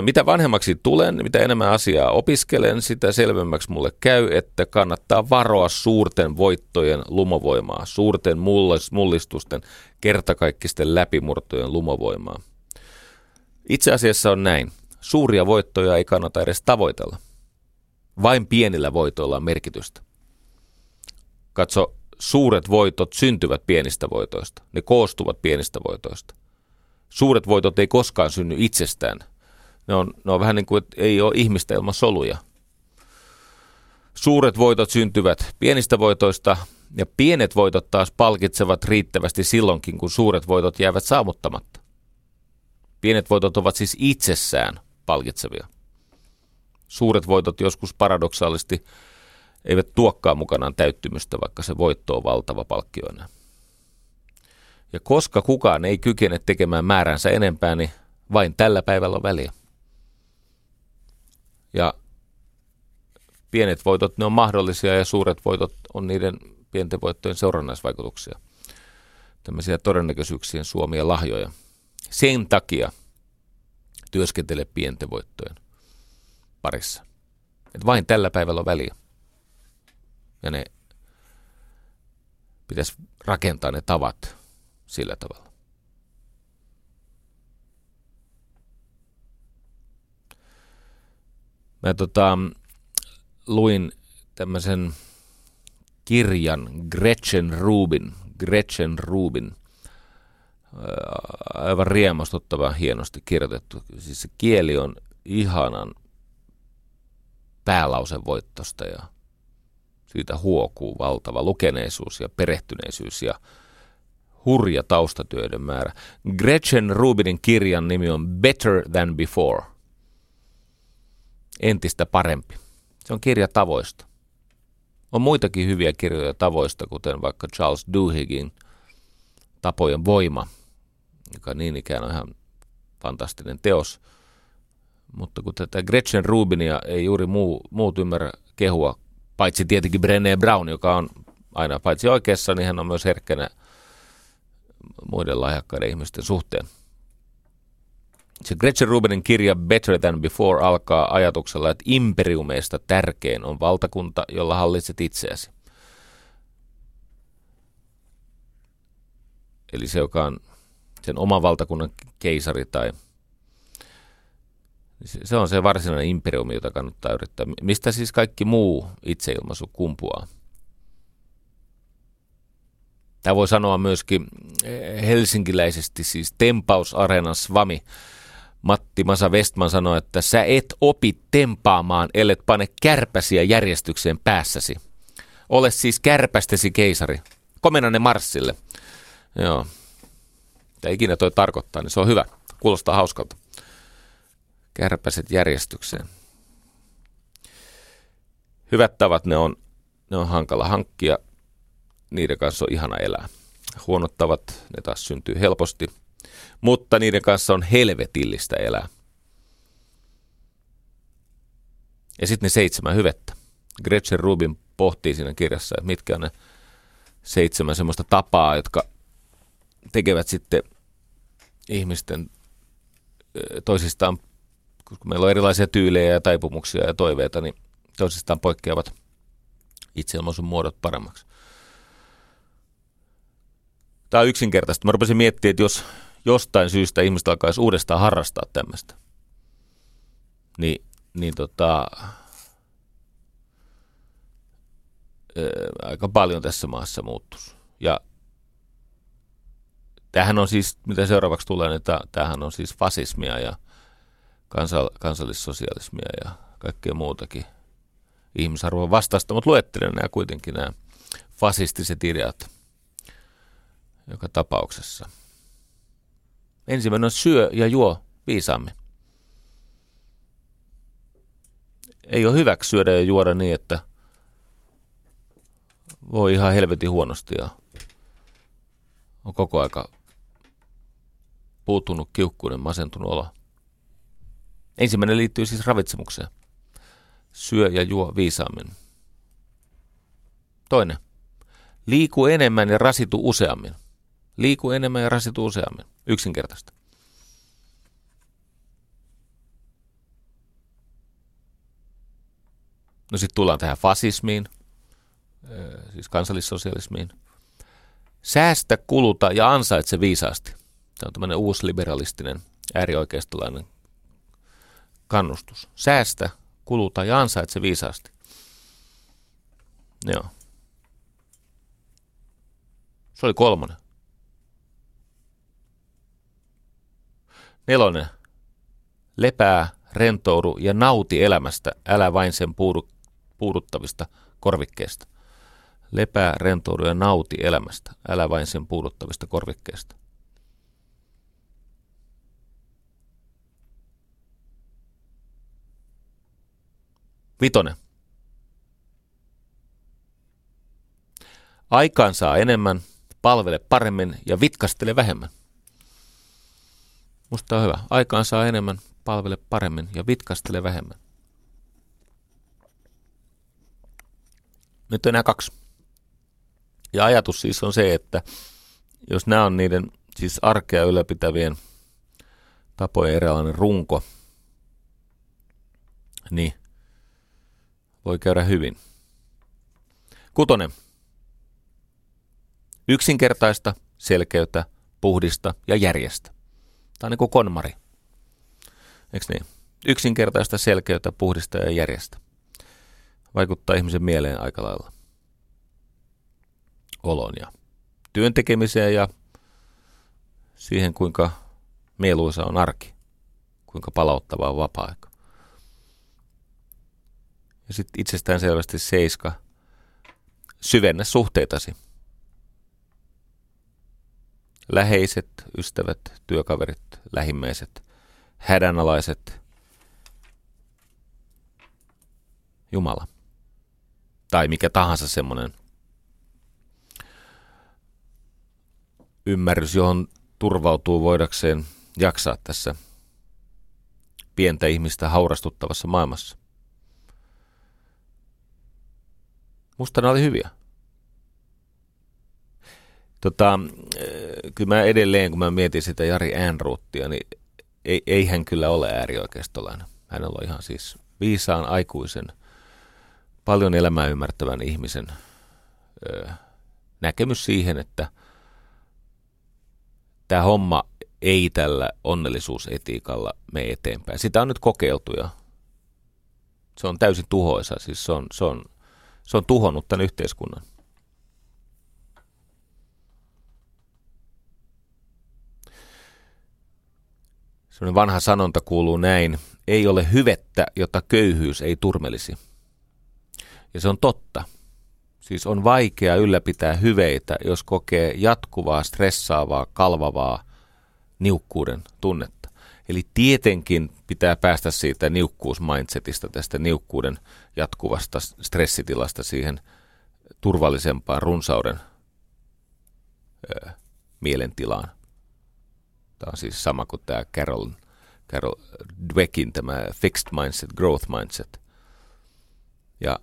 Mitä vanhemmaksi tulen, mitä enemmän asiaa opiskelen, sitä selvemmäksi mulle käy, että kannattaa varoa suurten voittojen lumovoimaa, suurten mullistusten, kertakaikkisten läpimurtojen lumovoimaa. Itse asiassa on näin. Suuria voittoja ei kannata edes tavoitella. Vain pienillä voitoilla on merkitystä. Katso, suuret voitot syntyvät pienistä voitoista. Ne koostuvat pienistä voitoista. Suuret voitot ei koskaan synny itsestään. Ne on, ne on vähän niin kuin, että ei ole ihmistä ilman soluja. Suuret voitot syntyvät pienistä voitoista ja pienet voitot taas palkitsevat riittävästi silloinkin, kun suuret voitot jäävät saavuttamatta. Pienet voitot ovat siis itsessään palkitsevia. Suuret voitot joskus paradoksaalisesti eivät tuokkaa mukanaan täyttymystä, vaikka se voitto on valtava palkkioina. Ja koska kukaan ei kykene tekemään määränsä enempää, niin vain tällä päivällä on väliä. Ja pienet voitot, ne on mahdollisia ja suuret voitot on niiden pienten voittojen seurannaisvaikutuksia. Tämmöisiä todennäköisyyksien suomia lahjoja. Sen takia työskentele pienten voittojen parissa. Et vain tällä päivällä on väliä. Ja ne pitäisi rakentaa ne tavat sillä tavalla. Mä tota, luin tämmöisen kirjan Gretchen Rubin, Gretchen Rubin, aivan riemastuttavan hienosti kirjoitettu. Siis se kieli on ihanan voittosta ja siitä huokuu valtava lukeneisuus ja perehtyneisyys ja hurja taustatyöiden määrä. Gretchen Rubinin kirjan nimi on Better Than Before. Entistä parempi. Se on kirja tavoista. On muitakin hyviä kirjoja tavoista, kuten vaikka Charles Duhiggin Tapojen voima, joka niin ikään on ihan fantastinen teos. Mutta kun tätä Gretchen Rubinia ei juuri muu, muut ymmärrä kehua, paitsi tietenkin Brené Brown, joka on aina paitsi oikeassa, niin hän on myös herkkänä muiden lahjakkaiden ihmisten suhteen. Se Gretchen Rubinin kirja Better Than Before alkaa ajatuksella, että imperiumeista tärkein on valtakunta, jolla hallitset itseäsi. Eli se, joka on sen oman valtakunnan keisari tai se on se varsinainen imperiumi, jota kannattaa yrittää. Mistä siis kaikki muu itseilmaisu kumpuaa? Tämä voi sanoa myöskin helsinkiläisesti, siis Tempaus Arena Svami. Matti Masa Westman sanoi, että sä et opi tempaamaan, ellet pane kärpäsiä järjestykseen päässäsi. Ole siis kärpästesi keisari. Komenna ne Marssille. Joo. Mitä ikinä toi tarkoittaa, niin se on hyvä. Kuulostaa hauskalta. Kärpäset järjestykseen. Hyvät tavat, ne on, ne on hankala hankkia. Niiden kanssa on ihana elää. Huonot tavat, ne taas syntyy helposti. Mutta niiden kanssa on helvetillistä elää. Ja sitten ne seitsemän hyvettä. Gretchen Rubin pohtii siinä kirjassa, että mitkä on ne seitsemän semmoista tapaa, jotka tekevät sitten ihmisten toisistaan, kun meillä on erilaisia tyylejä ja taipumuksia ja toiveita, niin toisistaan poikkeavat itseilmaisun muodot paremmaksi. Tämä on yksinkertaista. Mä rupesin miettimään, että jos jostain syystä ihmiset alkaisi uudestaan harrastaa tämmöistä, niin, niin tota, aika paljon tässä maassa muuttuisi. Ja tämähän on siis, mitä seuraavaksi tulee, niin tämähän on siis fasismia ja kansal, kansallissosialismia ja kaikkea muutakin ihmisarvon vastaista, mutta luettelen nämä kuitenkin nämä fasistiset ideat joka tapauksessa. Ensimmäinen on syö ja juo viisaamme. Ei ole hyväksi syödä ja juoda niin, että voi ihan helvetin huonosti ja on koko aika puuttunut kiukkuinen, masentunut olo. Ensimmäinen liittyy siis ravitsemukseen. Syö ja juo viisaammin. Toinen. Liiku enemmän ja rasitu useammin. Liiku enemmän ja rasitu useammin. Yksinkertaista. No sitten tullaan tähän fasismiin, siis kansallissosialismiin. Säästä, kuluta ja ansaitse viisaasti. Tämä on tämmöinen uusliberalistinen äärioikeistolainen kannustus. Säästä, kuluta ja ansaitse viisaasti. Joo. Se oli kolmonen. Nelonen. Lepää, rentoudu ja nauti elämästä, älä vain sen puudu, puuduttavista korvikkeista. Lepää, rentoudu ja nauti elämästä, älä vain sen puuduttavista korvikkeista. Vitonen. Aikaan saa enemmän, palvele paremmin ja vitkastele vähemmän. Musta on hyvä. Aikaan saa enemmän, palvele paremmin ja vitkastele vähemmän. Nyt on enää kaksi. Ja ajatus siis on se, että jos nämä on niiden siis arkea ylläpitävien tapojen erilainen runko, niin voi käydä hyvin. Kutonen. Yksinkertaista, selkeyttä, puhdista ja järjestä. Tämä on niin kuin konmari. Eikö niin? Yksinkertaista, selkeyttä, puhdista ja järjestä. Vaikuttaa ihmisen mieleen aika lailla. Olon ja työn tekemiseen ja siihen, kuinka mieluisa on arki, kuinka palauttavaa on vapaa-aika. Ja sitten itsestään selvästi seiska, syvennä suhteitasi. Läheiset, ystävät, työkaverit, lähimmäiset, hädänalaiset, Jumala. Tai mikä tahansa semmoinen ymmärrys, johon turvautuu voidakseen jaksaa tässä pientä ihmistä haurastuttavassa maailmassa. Musta ne oli hyviä. Tota, eh, kyllä mä edelleen, kun mä mietin sitä Jari Äänruuttia, niin ei, ei hän kyllä ole äärioikeistolainen. Hänellä on ihan siis viisaan aikuisen, paljon elämää ymmärtävän ihmisen ö, näkemys siihen, että tämä homma ei tällä onnellisuusetiikalla mene eteenpäin. Sitä on nyt kokeiltu ja se on täysin tuhoisa. Siis se on, se on, se on tuhonnut tämän yhteiskunnan. Sellainen vanha sanonta kuuluu näin, ei ole hyvettä, jota köyhyys ei turmelisi. Ja se on totta. Siis on vaikea ylläpitää hyveitä, jos kokee jatkuvaa, stressaavaa, kalvavaa niukkuuden tunnetta. Eli tietenkin pitää päästä siitä niukkuusmindsetista, tästä niukkuuden jatkuvasta stressitilasta siihen turvallisempaan runsauden ö, mielentilaan. Tämä on siis sama kuin tämä Carol, Carol Dweckin tämä fixed mindset, growth mindset. Ja,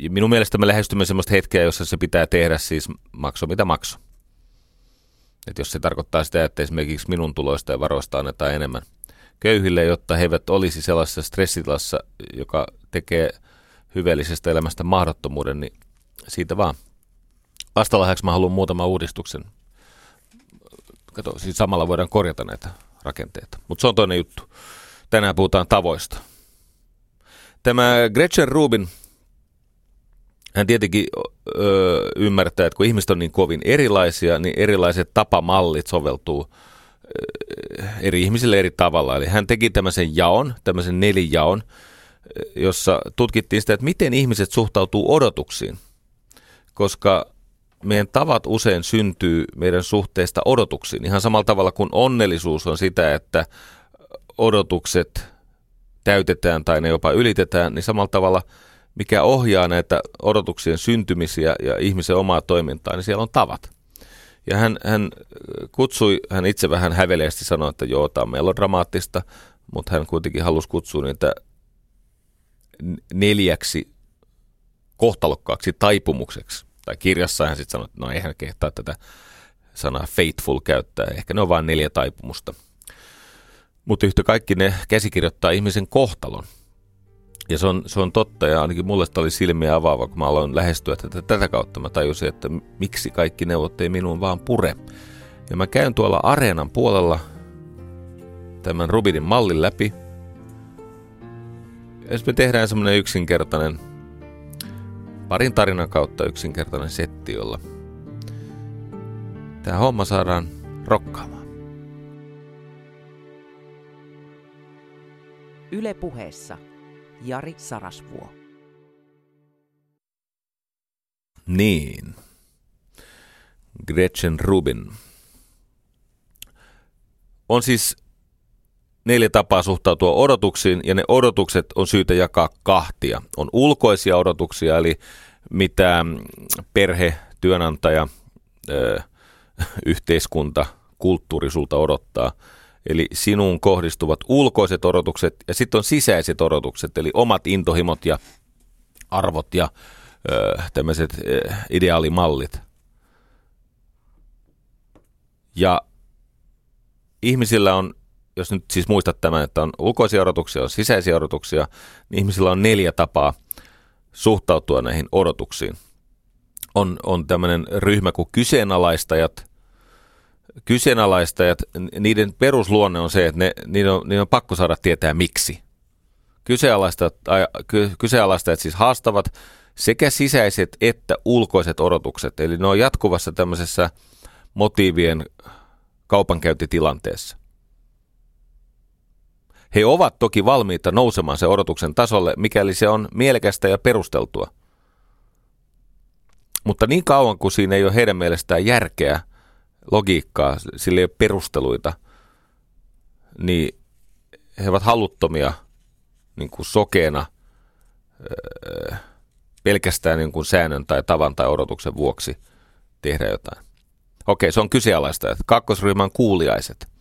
ja minun mielestä me lähestymme sellaista hetkeä, jossa se pitää tehdä siis makso mitä makso. Et jos se tarkoittaa sitä, että esimerkiksi minun tuloista ja varoista annetaan enemmän köyhille, jotta he eivät olisi sellaisessa stressitilassa, joka tekee hyveellisestä elämästä mahdottomuuden, niin siitä vaan. Vastalahjaksi mä haluan muutaman uudistuksen. Kato, siis samalla voidaan korjata näitä rakenteita. Mutta se on toinen juttu. Tänään puhutaan tavoista. Tämä Gretchen Rubin, hän tietenkin ö, ymmärtää, että kun ihmiset on niin kovin erilaisia, niin erilaiset tapamallit soveltuu eri ihmisille eri tavalla. Eli hän teki tämmöisen jaon, tämmöisen nelijaon, jossa tutkittiin sitä, että miten ihmiset suhtautuu odotuksiin. Koska meidän tavat usein syntyy meidän suhteesta odotuksiin. Ihan samalla tavalla kuin onnellisuus on sitä, että odotukset täytetään tai ne jopa ylitetään, niin samalla tavalla mikä ohjaa näitä odotuksien syntymisiä ja ihmisen omaa toimintaa, niin siellä on tavat. Ja hän, hän kutsui, hän itse vähän häveleästi sanoi, että joo, tämä on melodramaattista, mutta hän kuitenkin halusi kutsua niitä neljäksi kohtalokkaaksi taipumukseksi. Tai kirjassa hän sitten sanoi, että no eihän kehtaa tätä sanaa faithful käyttää. Ehkä ne on vain neljä taipumusta. Mutta yhtä kaikki ne käsikirjoittaa ihmisen kohtalon. Ja se on, se on totta, ja ainakin mulle oli silmiä avaava, kun mä aloin lähestyä tätä, tätä kautta. Mä tajusin, että miksi kaikki neuvot ei minuun vaan pure. Ja mä käyn tuolla areenan puolella tämän Rubinin mallin läpi. Jos me tehdään semmoinen yksinkertainen, parin tarinan kautta yksinkertainen setti, jolla tämä homma saadaan rokkaamaan. Yle puheessa Jari Sarasvuo. Niin. Gretchen Rubin. On siis neljä tapaa suhtautua odotuksiin, ja ne odotukset on syytä jakaa kahtia. On ulkoisia odotuksia, eli mitä perhe, työnantaja, yhteiskunta, kulttuuri sulta odottaa – Eli sinuun kohdistuvat ulkoiset odotukset ja sitten on sisäiset odotukset, eli omat intohimot ja arvot ja tämmöiset ideaalimallit. Ja ihmisillä on, jos nyt siis muistat tämän, että on ulkoisia odotuksia, on sisäisiä odotuksia, niin ihmisillä on neljä tapaa suhtautua näihin odotuksiin. On, on tämmöinen ryhmä kuin kyseenalaistajat – kyseenalaistajat, niiden perusluonne on se, että ne, niiden, on, niiden on pakko saada tietää miksi. Kyseenalaistajat, kyseenalaistajat siis haastavat sekä sisäiset että ulkoiset odotukset. Eli ne on jatkuvassa tämmöisessä motiivien kaupankäyntitilanteessa. He ovat toki valmiita nousemaan se odotuksen tasolle, mikäli se on mielekästä ja perusteltua. Mutta niin kauan kuin siinä ei ole heidän mielestään järkeä – logiikkaa, sillä ei ole perusteluita, niin he ovat haluttomia niin kuin sokeena öö, pelkästään niin kuin säännön tai tavan tai odotuksen vuoksi tehdä jotain. Okei, se on kyseenalaista. Kakkosryhmän kuuliaiset –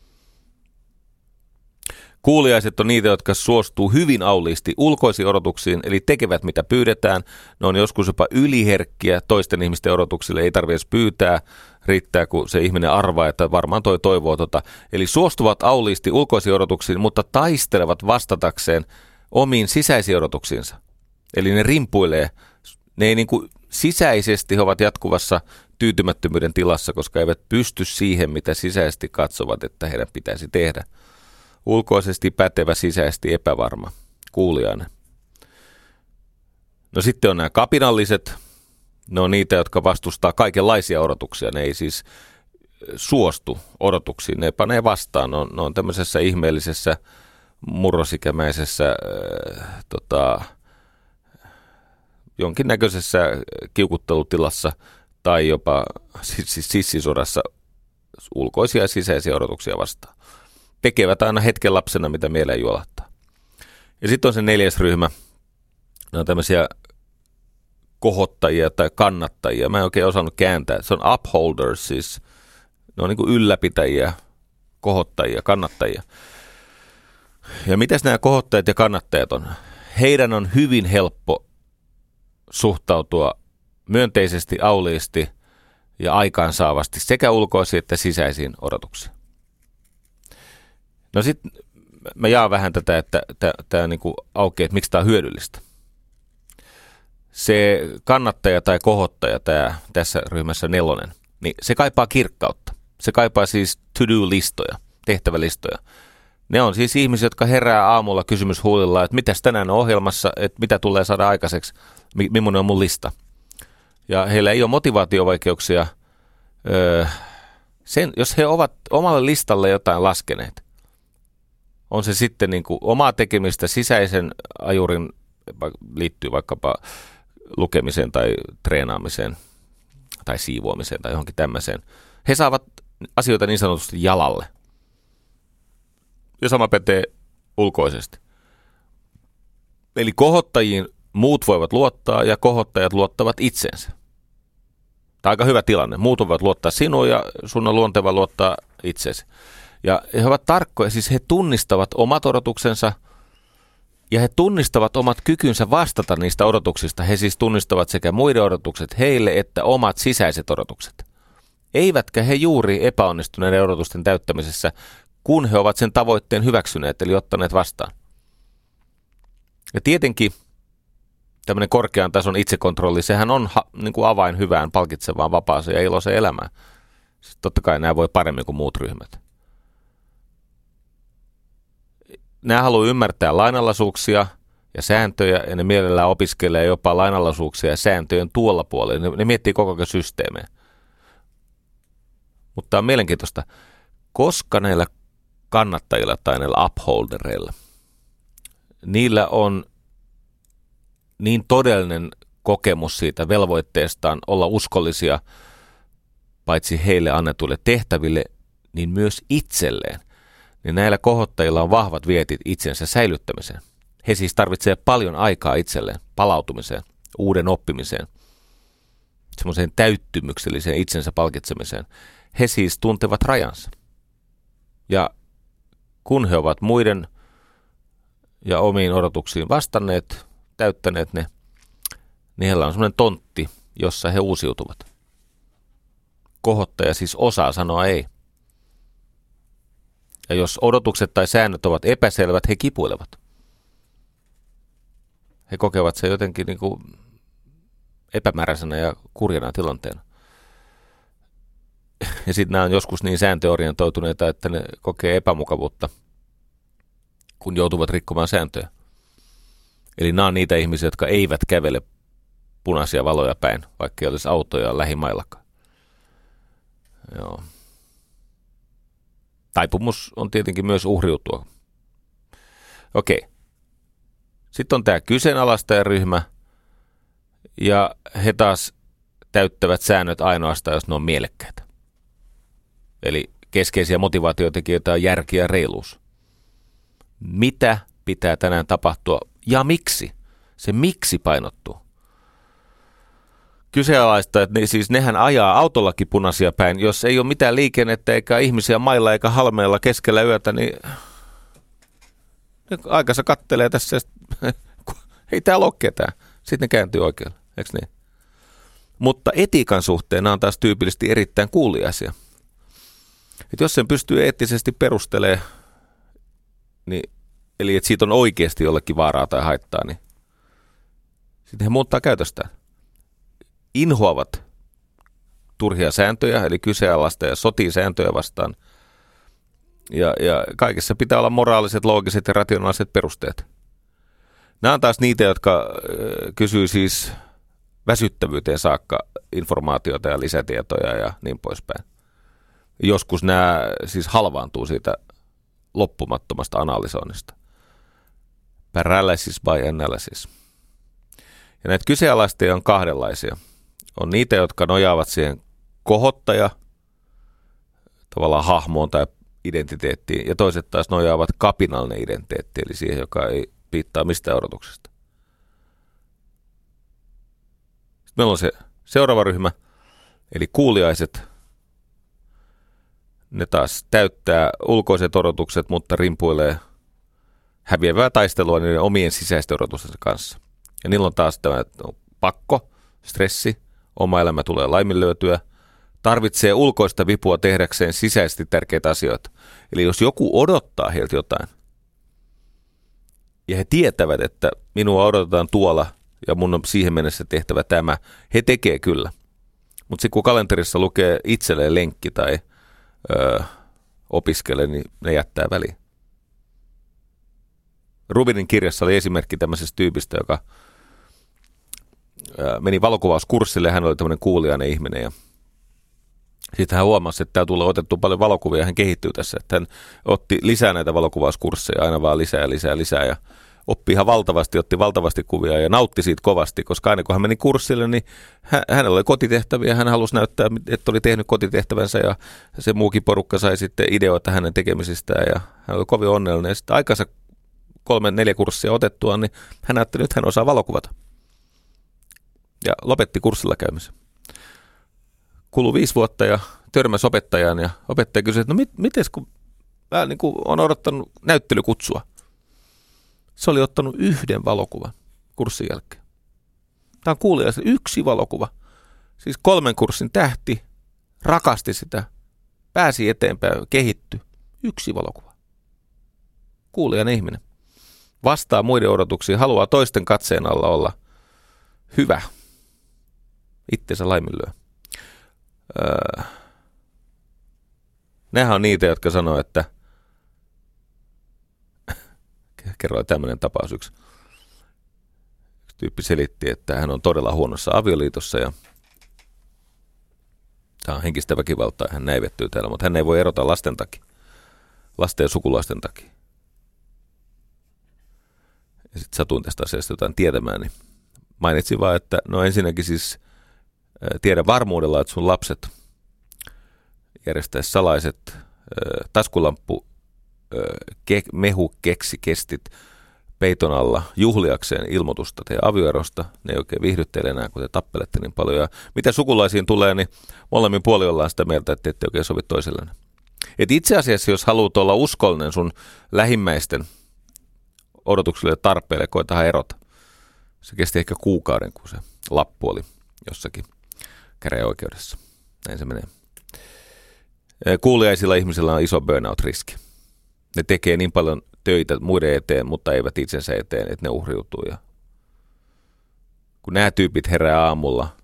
Kuuliaiset on niitä, jotka suostuu hyvin auliisti ulkoisiin odotuksiin, eli tekevät mitä pyydetään. Ne on joskus jopa yliherkkiä toisten ihmisten odotuksille, ei tarvitse pyytää, riittää kun se ihminen arvaa, että varmaan toi toivoo tota. Eli suostuvat auliisti ulkoisiin odotuksiin, mutta taistelevat vastatakseen omiin sisäisiin odotuksiinsa. Eli ne rimpuilee, ne ei niin kuin sisäisesti he ovat jatkuvassa tyytymättömyyden tilassa, koska eivät pysty siihen, mitä sisäisesti katsovat, että heidän pitäisi tehdä. Ulkoisesti pätevä, sisäisesti epävarma. Kuulijainen. No sitten on nämä kapinalliset. Ne on niitä, jotka vastustaa kaikenlaisia odotuksia. Ne ei siis suostu odotuksiin. Ne panee vastaan. Ne on, ne on tämmöisessä ihmeellisessä murrosikämäisessä äh, tota, jonkinnäköisessä kiukuttelutilassa tai jopa siis, siis sissisodassa ulkoisia ja sisäisiä odotuksia vastaan tekevät aina hetken lapsena, mitä mieleen juolahtaa. Ja sitten on se neljäs ryhmä. Ne on tämmöisiä kohottajia tai kannattajia. Mä en oikein osannut kääntää. Se on upholders, siis ne on niin kuin ylläpitäjiä, kohottajia, kannattajia. Ja mitäs nämä kohottajat ja kannattajat on? heidän on hyvin helppo suhtautua myönteisesti, auliisti ja aikaansaavasti sekä ulkoisiin että sisäisiin odotuksiin. No sitten mä jaan vähän tätä, että tämä niinku aukeaa, että miksi tämä on hyödyllistä. Se kannattaja tai kohottaja tää, tässä ryhmässä nelonen, niin se kaipaa kirkkautta. Se kaipaa siis to-do-listoja, tehtävälistoja. Ne on siis ihmisiä, jotka herää aamulla kysymys huulilla, että mitäs tänään on ohjelmassa, että mitä tulee saada aikaiseksi, millainen on mun lista. Ja heillä ei ole motivaatiovaikeuksia, öö, sen, jos he ovat omalle listalle jotain laskeneet. On se sitten niin kuin omaa tekemistä sisäisen ajurin, liittyy vaikkapa lukemiseen tai treenaamiseen tai siivoamiseen tai johonkin tämmöiseen. He saavat asioita niin sanotusti jalalle. Ja sama pätee ulkoisesti. Eli kohottajiin muut voivat luottaa ja kohottajat luottavat itsensä. Tämä on aika hyvä tilanne. Muut voivat luottaa sinuun ja sun on luonteva luottaa itseesi. Ja he ovat tarkkoja, siis he tunnistavat omat odotuksensa ja he tunnistavat omat kykynsä vastata niistä odotuksista. He siis tunnistavat sekä muiden odotukset heille että omat sisäiset odotukset. Eivätkä he juuri epäonnistuneiden odotusten täyttämisessä, kun he ovat sen tavoitteen hyväksyneet, eli ottaneet vastaan. Ja tietenkin tämmöinen korkean tason itsekontrolli, sehän on ha, niin kuin avain hyvään, palkitsevaan, vapaaseen ja iloiseen elämään. Sitten totta kai nämä voi paremmin kuin muut ryhmät. Nämä haluaa ymmärtää lainalaisuuksia ja sääntöjä, ja ne mielellään opiskelee jopa lainalaisuuksia ja sääntöjen tuolla puolella. Ne, ne miettii koko ajan systeemejä. Mutta on mielenkiintoista, koska näillä kannattajilla tai näillä upholdereilla, niillä on niin todellinen kokemus siitä velvoitteestaan olla uskollisia paitsi heille annetuille tehtäville, niin myös itselleen. Niin näillä kohottajilla on vahvat vietit itsensä säilyttämiseen. He siis tarvitsevat paljon aikaa itselleen, palautumiseen, uuden oppimiseen, semmoiseen täyttymykselliseen itsensä palkitsemiseen. He siis tuntevat rajansa. Ja kun he ovat muiden ja omiin odotuksiin vastanneet, täyttäneet ne, niin heillä on semmoinen tontti, jossa he uusiutuvat. Kohottaja siis osaa sanoa ei. Ja jos odotukset tai säännöt ovat epäselvät, he kipuilevat. He kokevat se jotenkin niin kuin epämääräisenä ja kurjana tilanteena. Ja sitten nämä on joskus niin sääntöorientoituneita, että ne kokee epämukavuutta, kun joutuvat rikkomaan sääntöjä. Eli nämä on niitä ihmisiä, jotka eivät kävele punaisia valoja päin, vaikka ei olisi autoja lähimaillakaan. Joo. Taipumus on tietenkin myös uhriutua. Okei. Sitten on tämä kyseenalaistajaryhmä, ja he taas täyttävät säännöt ainoastaan, jos ne on mielekkäitä. Eli keskeisiä motivaatiotekijöitä on järki ja reiluus. Mitä pitää tänään tapahtua ja miksi? Se miksi painottuu. Kyseenalaista, että ne, siis nehän ajaa autollakin punaisia päin. Jos ei ole mitään liikennettä eikä ihmisiä mailla eikä halmeilla keskellä yötä, niin aikansa kattelee tässä. ei täällä ole ketään. Sitten ne kääntyy oikealle, eikö niin? Mutta etiikan suhteen nämä on taas tyypillisesti erittäin kuuliaisia. Et jos sen pystyy eettisesti perustelemaan, niin eli että siitä on oikeasti jollekin vaaraa tai haittaa, niin sitten he muuttaa käytöstään. Inhoavat turhia sääntöjä, eli kyseenalaista ja sotii sääntöjä vastaan. Ja, ja kaikessa pitää olla moraaliset, loogiset ja rationaaliset perusteet. Nämä on taas niitä, jotka kysyy siis väsyttävyyteen saakka informaatiota ja lisätietoja ja niin poispäin. Joskus nämä siis halvaantuu siitä loppumattomasta analysoinnista paralysis by analysis. Ja näitä kyseenalaistajia on kahdenlaisia. On niitä, jotka nojaavat siihen kohottaja tavallaan hahmoon tai identiteettiin, ja toiset taas nojaavat kapinallinen identiteetti, eli siihen, joka ei piittaa mistään odotuksesta. Sitten meillä on se seuraava ryhmä, eli kuuliaiset. Ne taas täyttää ulkoiset odotukset, mutta rimpuilee häviävää taistelua niiden omien sisäisten odotustensa kanssa. Ja niillä on taas tämä pakko, stressi, oma elämä tulee laiminlyötyä, tarvitsee ulkoista vipua tehdäkseen sisäisesti tärkeitä asioita. Eli jos joku odottaa heiltä jotain, ja he tietävät, että minua odotetaan tuolla ja mun on siihen mennessä tehtävä tämä, he tekee kyllä. Mutta sitten kun kalenterissa lukee itselleen lenkki tai öö, opiskele, niin ne jättää väliin. Rubinin kirjassa oli esimerkki tämmöisestä tyypistä, joka meni valokuvauskurssille, hän oli tämmöinen kuulijainen ihminen ja sitten hän huomasi, että tämä tulee otettu paljon valokuvia ja hän kehittyy tässä, että hän otti lisää näitä valokuvauskursseja, aina vaan lisää ja lisää lisää ja oppi ihan valtavasti, otti valtavasti kuvia ja nautti siitä kovasti, koska aina kun hän meni kurssille, niin hän, hänellä oli kotitehtäviä, hän halusi näyttää, että oli tehnyt kotitehtävänsä ja se muukin porukka sai sitten ideoita hänen tekemisistään ja hän oli kovin onnellinen. Ja sitten aikansa kolme, neljä kurssia otettua, niin hän ajatteli, että hän osaa valokuvata. Ja lopetti kurssilla käymisen. Kului viisi vuotta ja törmäsi opettajaan ja opettaja kysyi, että no mit, miten kun mä niin kuin on odottanut näyttelykutsua. Se oli ottanut yhden valokuvan kurssin jälkeen. Tämä on kuulija, yksi valokuva. Siis kolmen kurssin tähti, rakasti sitä, pääsi eteenpäin, kehittyi. Yksi valokuva. Kuulijan ihminen vastaa muiden odotuksiin, haluaa toisten katseen alla olla hyvä. Itsensä laiminlyö. Öö. Nehän on niitä, jotka sanoo, että kerroin tämmöinen tapaus yksi. Yksi tyyppi selitti, että hän on todella huonossa avioliitossa ja tämä on henkistä väkivaltaa, hän näivettyy täällä, mutta hän ei voi erota lasten takia, lasten ja sukulaisten takia ja sitten satuin tästä asiasta jotain tietämään, niin mainitsin vaan, että no ensinnäkin siis tiedä varmuudella, että sun lapset järjestäisi salaiset taskulamppu ke, mehu keksi kestit peiton alla juhliakseen ilmoitusta teidän avioerosta. Ne ei oikein viihdyttele enää, kun te tappelette niin paljon. Ja mitä sukulaisiin tulee, niin molemmin puoli ollaan sitä mieltä, että ette oikein sovi toisellenne. Et itse asiassa, jos haluat olla uskollinen sun lähimmäisten odotuksille ja tarpeille koetaan erota. Se kesti ehkä kuukauden, kun se lappu oli jossakin käräjäoikeudessa. Näin se menee. Kuuliaisilla ihmisillä on iso burnout-riski. Ne tekee niin paljon töitä muiden eteen, mutta eivät itsensä eteen, että ne uhriutuu. Ja kun nämä tyypit herää aamulla,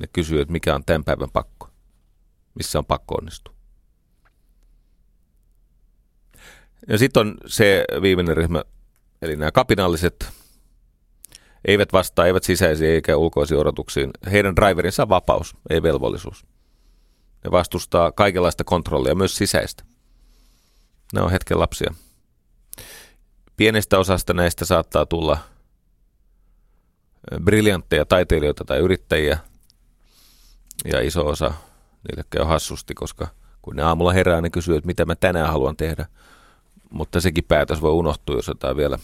ne kysyy, että mikä on tämän päivän pakko. Missä on pakko onnistua. Ja sitten on se viimeinen ryhmä, eli nämä kapinalliset, eivät vastaa, eivät sisäisiä eikä ulkoisiin odotuksiin. Heidän driverinsa on vapaus, ei velvollisuus. Ne vastustaa kaikenlaista kontrollia, myös sisäistä. Ne on hetken lapsia. Pienestä osasta näistä saattaa tulla briljantteja taiteilijoita tai yrittäjiä, ja iso osa niille on hassusti, koska kun ne aamulla herää, ne kysyy, että mitä mä tänään haluan tehdä – mutta sekin päätös voi unohtua, jos jotain vielä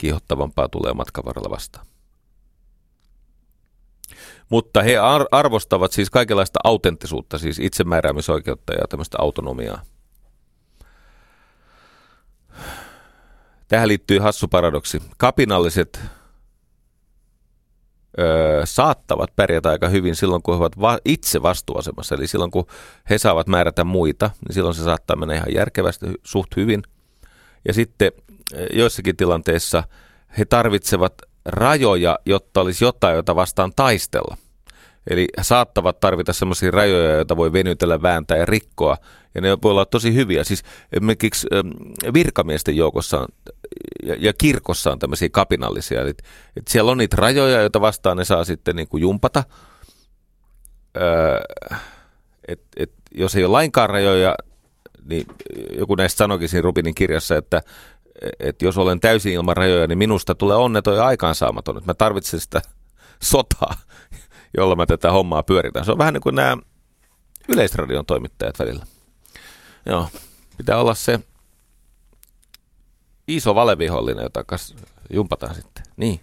kiihottavampaa tulee matkan varrella vastaan. Mutta he arvostavat siis kaikenlaista autenttisuutta, siis itsemääräämisoikeutta ja tämmöistä autonomiaa. Tähän liittyy hassu paradoksi. Kapinalliset öö, saattavat pärjätä aika hyvin silloin, kun he ovat va- itse vastuuasemassa. Eli silloin, kun he saavat määrätä muita, niin silloin se saattaa mennä ihan järkevästi, suht hyvin. Ja sitten joissakin tilanteissa he tarvitsevat rajoja, jotta olisi jotain, jota vastaan taistella. Eli saattavat tarvita sellaisia rajoja, joita voi venytellä, vääntää ja rikkoa. Ja ne voi olla tosi hyviä. Siis esimerkiksi virkamiesten joukossa on ja, kirkossa on tämmöisiä kapinallisia. Eli, että siellä on niitä rajoja, joita vastaan ne saa sitten niin kuin jumpata. Öö, et, et, jos ei ole lainkaan rajoja, niin joku näistä sanoikin siinä Rubinin kirjassa, että et jos olen täysin ilman rajoja, niin minusta tulee onneton ja aikaansaamaton. Että mä tarvitsen sitä sotaa, jolla mä tätä hommaa pyöritän. Se on vähän niin kuin nämä yleisradion toimittajat välillä. Joo, pitää olla se iso valevihollinen, jota kas jumpataan sitten. Niin.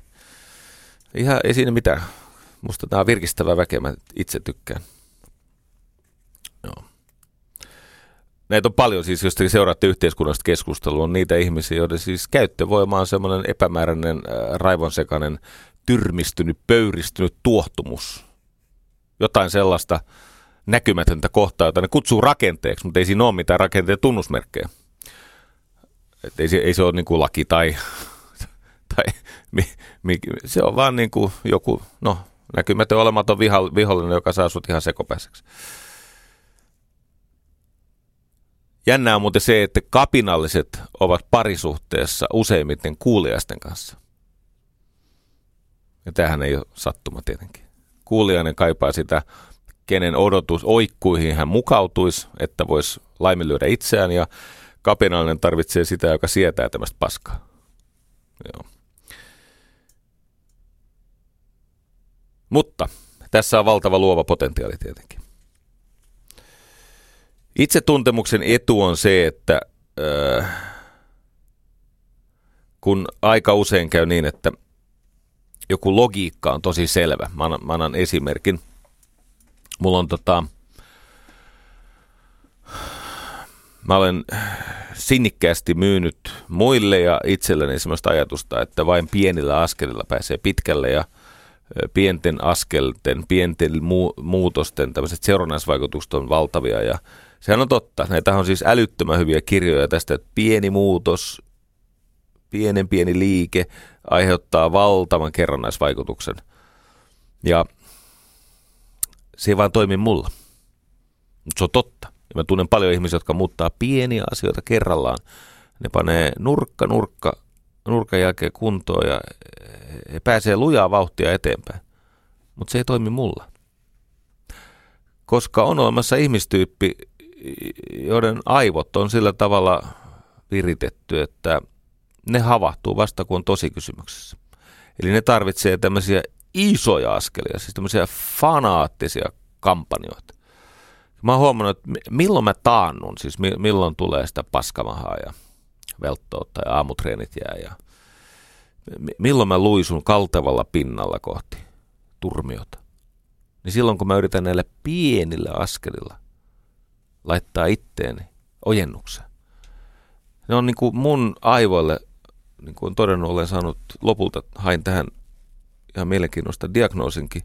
Ihan ei siinä mitään. Musta tämä on virkistävä väkeä, mä itse tykkään. Joo. Näitä on paljon siis, jos te seuraatte yhteiskunnallista keskustelua, on niitä ihmisiä, joiden siis käyttövoima on semmoinen epämääräinen, äh, raivonsekainen, tyrmistynyt, pöyristynyt tuohtumus. Jotain sellaista näkymätöntä kohtaa, jota ne kutsuu rakenteeksi, mutta ei siinä ole mitään rakenteen tunnusmerkkejä. Et ei, se, ei se ole niin kuin laki tai, tai mi, mi, se on vaan niin kuin joku, no näkymätön olematon vihollinen, joka saa sut ihan sekopäiseksi. Jännää on muuten se, että kapinalliset ovat parisuhteessa useimmiten kuuliaisten kanssa. Ja tämähän ei ole sattuma tietenkin. Kuulijainen kaipaa sitä, kenen odotus oikkuihin hän mukautuisi, että voisi laiminlyödä itseään, ja kapinallinen tarvitsee sitä, joka sietää tämmöistä paskaa. Joo. Mutta tässä on valtava luova potentiaali tietenkin. Itsetuntemuksen etu on se, että äh, kun aika usein käy niin, että joku logiikka on tosi selvä. Mä annan, mä annan esimerkin. Mulla on tota, mä olen sinnikkäästi myynyt muille ja itselleni sellaista ajatusta, että vain pienillä askelilla pääsee pitkälle ja pienten askelten, pienten mu- muutosten tämmöiset seurannaisvaikutukset on valtavia ja Sehän on totta. Näitä on siis älyttömän hyviä kirjoja tästä, että pieni muutos, pienen pieni liike aiheuttaa valtavan kerrannaisvaikutuksen. Ja se ei vaan toimi mulla. Mutta se on totta. Ja mä tunnen paljon ihmisiä, jotka muuttaa pieniä asioita kerrallaan. Ne panee nurkka, nurkka, nurkan jälkeen kuntoon ja he pääsee lujaa vauhtia eteenpäin. Mutta se ei toimi mulla. Koska on olemassa ihmistyyppi, joiden aivot on sillä tavalla viritetty, että ne havahtuu vasta kun on tosi kysymyksessä. Eli ne tarvitsee tämmöisiä isoja askelia, siis tämmöisiä fanaattisia kampanjoita. Mä oon huomannut, että milloin mä taannun, siis milloin tulee sitä paskamahaa ja velttoutta ja aamutreenit jää ja milloin mä luisun kaltevalla pinnalla kohti turmiota. Niin silloin kun mä yritän näillä pienillä askelilla – laittaa itteeni ojennukseen. Ne on niin kuin mun aivoille, niin kuin on todennut, olen saanut lopulta, hain tähän ihan mielenkiinnosta diagnoosinkin,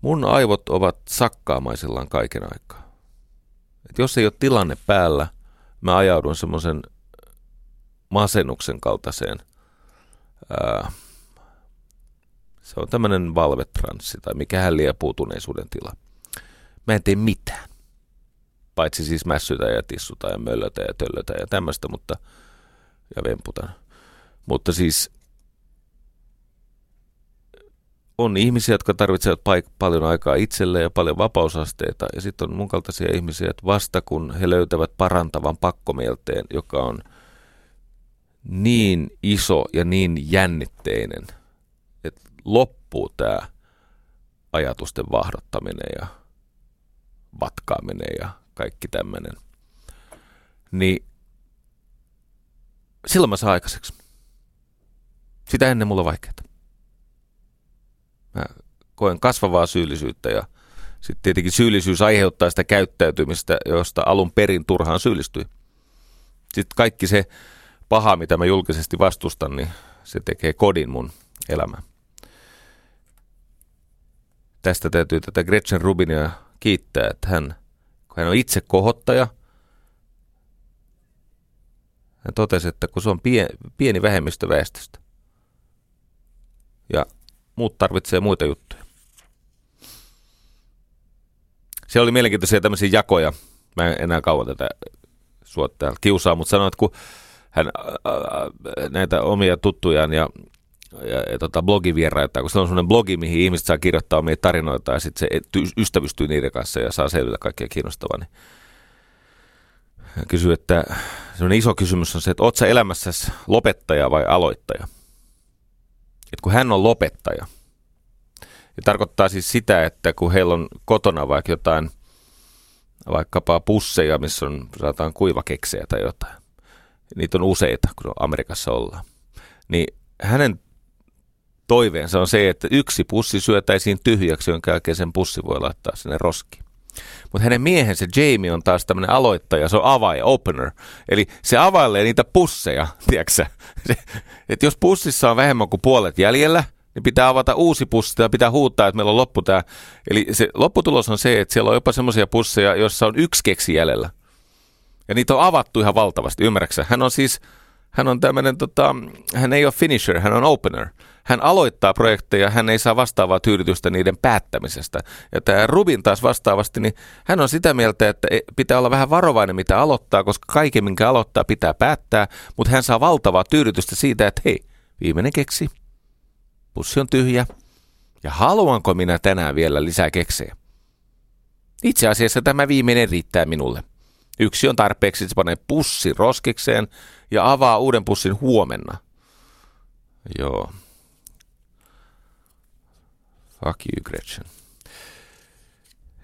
mun aivot ovat sakkaamaisillaan kaiken aikaa. Et jos ei ole tilanne päällä, mä ajaudun semmoisen masennuksen kaltaiseen, ää, se on tämmöinen valvetranssi tai mikä liian puutuneisuuden tila. Mä en tee mitään paitsi siis mässytä ja tissuta ja möllötä ja töllötä ja tämmöistä, mutta ja vemputa. Mutta siis on ihmisiä, jotka tarvitsevat paik- paljon aikaa itselleen ja paljon vapausasteita. Ja sitten on mun kaltaisia ihmisiä, että vasta kun he löytävät parantavan pakkomielteen, joka on niin iso ja niin jännitteinen, että loppuu tämä ajatusten vahdottaminen ja vatkaaminen ja kaikki tämmöinen. Niin silloin mä saan aikaiseksi. Sitä ennen mulla on vaikeaa. Mä koen kasvavaa syyllisyyttä ja sitten tietenkin syyllisyys aiheuttaa sitä käyttäytymistä, josta alun perin turhaan syyllistyi. Sitten kaikki se paha, mitä mä julkisesti vastustan, niin se tekee kodin mun elämään. Tästä täytyy tätä Gretchen Rubinia kiittää, että hän hän on itse kohottaja. Hän totesi, että kun se on pie, pieni vähemmistö väestöstä ja muut tarvitsee muita juttuja. Se oli mielenkiintoisia tämmöisiä jakoja. Mä en enää kauan tätä täällä kiusaa, mutta sanoin, että kun hän ää, näitä omia tuttujaan ja ja, tota, blogivieraita, kun se on sellainen blogi, mihin ihmiset saa kirjoittaa omia tarinoita ja sitten se ystävystyy niiden kanssa ja saa selvitä kaikkea kiinnostavaa. Niin kysyy, että sellainen iso kysymys on se, että oot sä elämässäsi lopettaja vai aloittaja? Et kun hän on lopettaja, ja tarkoittaa siis sitä, että kun heillä on kotona vaikka jotain, vaikkapa pusseja, missä on saataan kuivakeksejä tai jotain, niitä on useita, kun Amerikassa ollaan, niin hänen toiveensa on se, että yksi pussi syötäisiin tyhjäksi, jonka jälkeen sen pussi voi laittaa sinne roskiin. Mutta hänen miehensä Jamie on taas tämmöinen aloittaja, se on avaaja, opener. Eli se availee niitä pusseja, tiedätkö Että jos pussissa on vähemmän kuin puolet jäljellä, niin pitää avata uusi pussi ja pitää huuttaa, että meillä on loppu tämä. Eli se lopputulos on se, että siellä on jopa semmoisia pusseja, joissa on yksi keksi jäljellä. Ja niitä on avattu ihan valtavasti, ymmärräksä? Hän on siis, hän on tämmöinen, tota, hän ei ole finisher, hän on opener. Hän aloittaa projekteja, hän ei saa vastaavaa tyydytystä niiden päättämisestä. Ja tämä Rubin taas vastaavasti, niin hän on sitä mieltä, että e, pitää olla vähän varovainen, mitä aloittaa, koska kaiken, minkä aloittaa, pitää päättää, mutta hän saa valtavaa tyydytystä siitä, että hei, viimeinen keksi, pussi on tyhjä, ja haluanko minä tänään vielä lisää keksejä? Itse asiassa tämä viimeinen riittää minulle. Yksi on tarpeeksi, se panee pussi roskikseen ja avaa uuden pussin huomenna. Joo. Fuck you, Gretchen.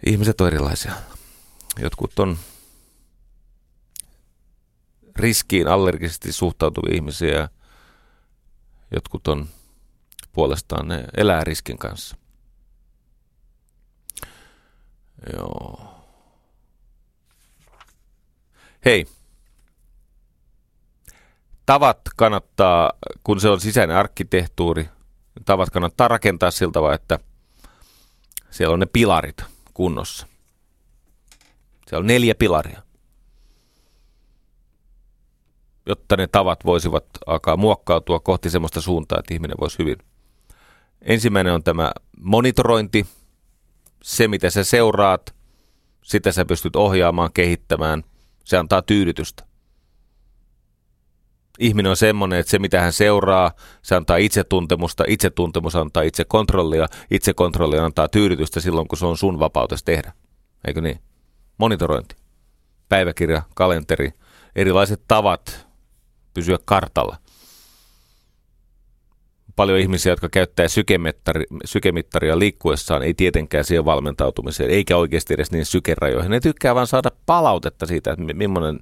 Ihmiset on erilaisia. Jotkut on riskiin allergisesti suhtautuvia ihmisiä. Jotkut on puolestaan ne elää riskin kanssa. Joo. Hei. Tavat kannattaa, kun se on sisäinen arkkitehtuuri, tavat kannattaa rakentaa siltä tavalla, että siellä on ne pilarit kunnossa. Siellä on neljä pilaria. Jotta ne tavat voisivat alkaa muokkautua kohti semmoista suuntaa, että ihminen voisi hyvin. Ensimmäinen on tämä monitorointi. Se, mitä sä seuraat, sitä sä pystyt ohjaamaan, kehittämään. Se antaa tyydytystä ihminen on semmoinen, että se mitä hän seuraa, se antaa itsetuntemusta, itsetuntemus antaa itsekontrollia, itsekontrolli antaa tyydytystä silloin, kun se on sun vapautes tehdä. Eikö niin? Monitorointi, päiväkirja, kalenteri, erilaiset tavat pysyä kartalla. Paljon ihmisiä, jotka käyttää sykemittari, sykemittaria liikkuessaan, ei tietenkään siihen valmentautumiseen, eikä oikeasti edes niin sykerajoihin. Ne tykkää vaan saada palautetta siitä, että millainen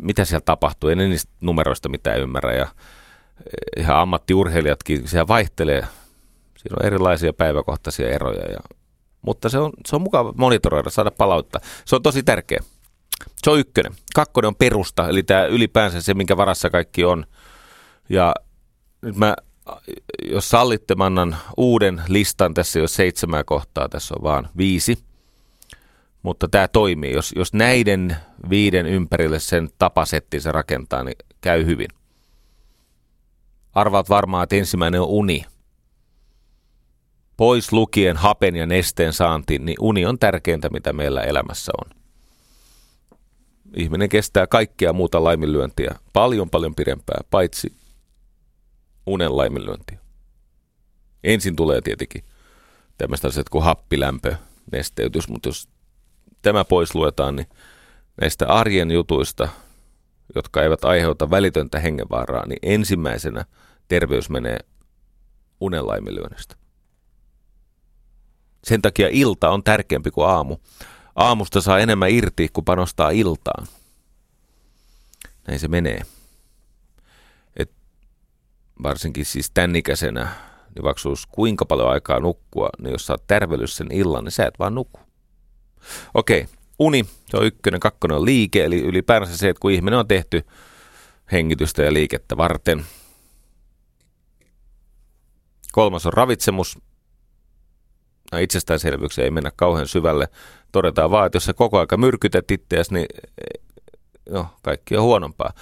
mitä siellä tapahtuu. En niistä numeroista mitään ymmärrä ja eh, ihan ammattiurheilijatkin, siellä vaihtelee. Siinä on erilaisia päiväkohtaisia eroja, ja, mutta se on, se on mukava monitoroida, saada palautetta. Se on tosi tärkeä. Se on ykkönen. Kakkonen on perusta, eli tämä ylipäänsä se, minkä varassa kaikki on. Ja nyt mä, jos sallitte, mä annan uuden listan. Tässä ei ole seitsemää kohtaa, tässä on vaan viisi – mutta tämä toimii. Jos, jos näiden viiden ympärille sen tapasetti se rakentaa, niin käy hyvin. Arvaat varmaan, että ensimmäinen on uni. Pois lukien hapen ja nesteen saanti, niin uni on tärkeintä, mitä meillä elämässä on. Ihminen kestää kaikkea muuta laiminlyöntiä paljon paljon pidempää, paitsi unen laiminlyöntiä. Ensin tulee tietenkin tämmöistä asiat kuin happilämpö, nesteytys, mutta jos tämä pois luetaan, niin näistä arjen jutuista, jotka eivät aiheuta välitöntä hengenvaaraa, niin ensimmäisenä terveys menee unenlaiminlyönnistä. Sen takia ilta on tärkeämpi kuin aamu. Aamusta saa enemmän irti, kun panostaa iltaan. Näin se menee. Varsinkin siis tämän ikäisenä, niin vaikka kuinka paljon aikaa nukkua, niin jos sä oot sen illan, niin sä et vaan nuku. Okei, uni, se on ykkönen, kakkonen on liike, eli ylipäänsä se, että kun ihminen on tehty hengitystä ja liikettä varten. Kolmas on ravitsemus. No itsestäänselvyyksiä ei mennä kauhean syvälle. Todetaan vaan, että jos sä koko aika myrkytät itseäsi, niin no, kaikki on huonompaa.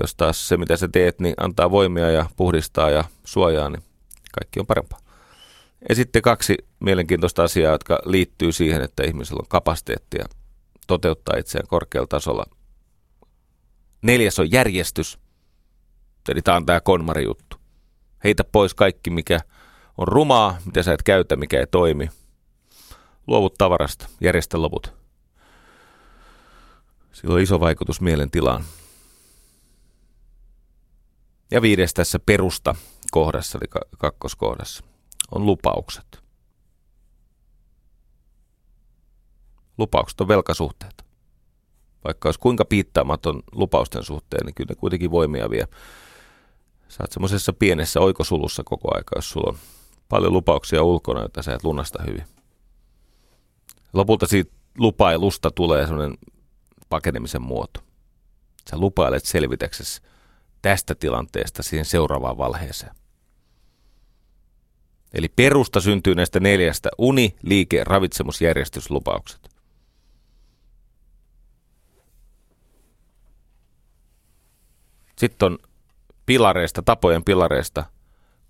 Jos taas se, mitä sä teet, niin antaa voimia ja puhdistaa ja suojaa, niin kaikki on parempaa. Ja sitten kaksi mielenkiintoista asiaa, jotka liittyy siihen, että ihmisellä on kapasiteettia toteuttaa itseään korkealla tasolla. Neljäs on järjestys. Eli tämä on tämä konmari juttu. Heitä pois kaikki, mikä on rumaa, mitä sä et käytä, mikä ei toimi. Luovut tavarasta, järjestä loput. Sillä on iso vaikutus mielentilaan. Ja viides tässä perusta kohdassa, eli kakkoskohdassa on lupaukset. Lupaukset on velkasuhteet. Vaikka olisi kuinka piittaamaton lupausten suhteen, niin kyllä ne kuitenkin voimia vie. Sä oot semmoisessa pienessä oikosulussa koko aika, jos sulla on paljon lupauksia ulkona, joita sä et lunasta hyvin. Lopulta siitä lupailusta tulee sellainen pakenemisen muoto. Sä lupailet selvitäksesi tästä tilanteesta siihen seuraavaan valheeseen. Eli perusta syntyy näistä neljästä uni, liike, ravitsemus, järjestyslupaukset. Sitten on pilareista, tapojen pilareista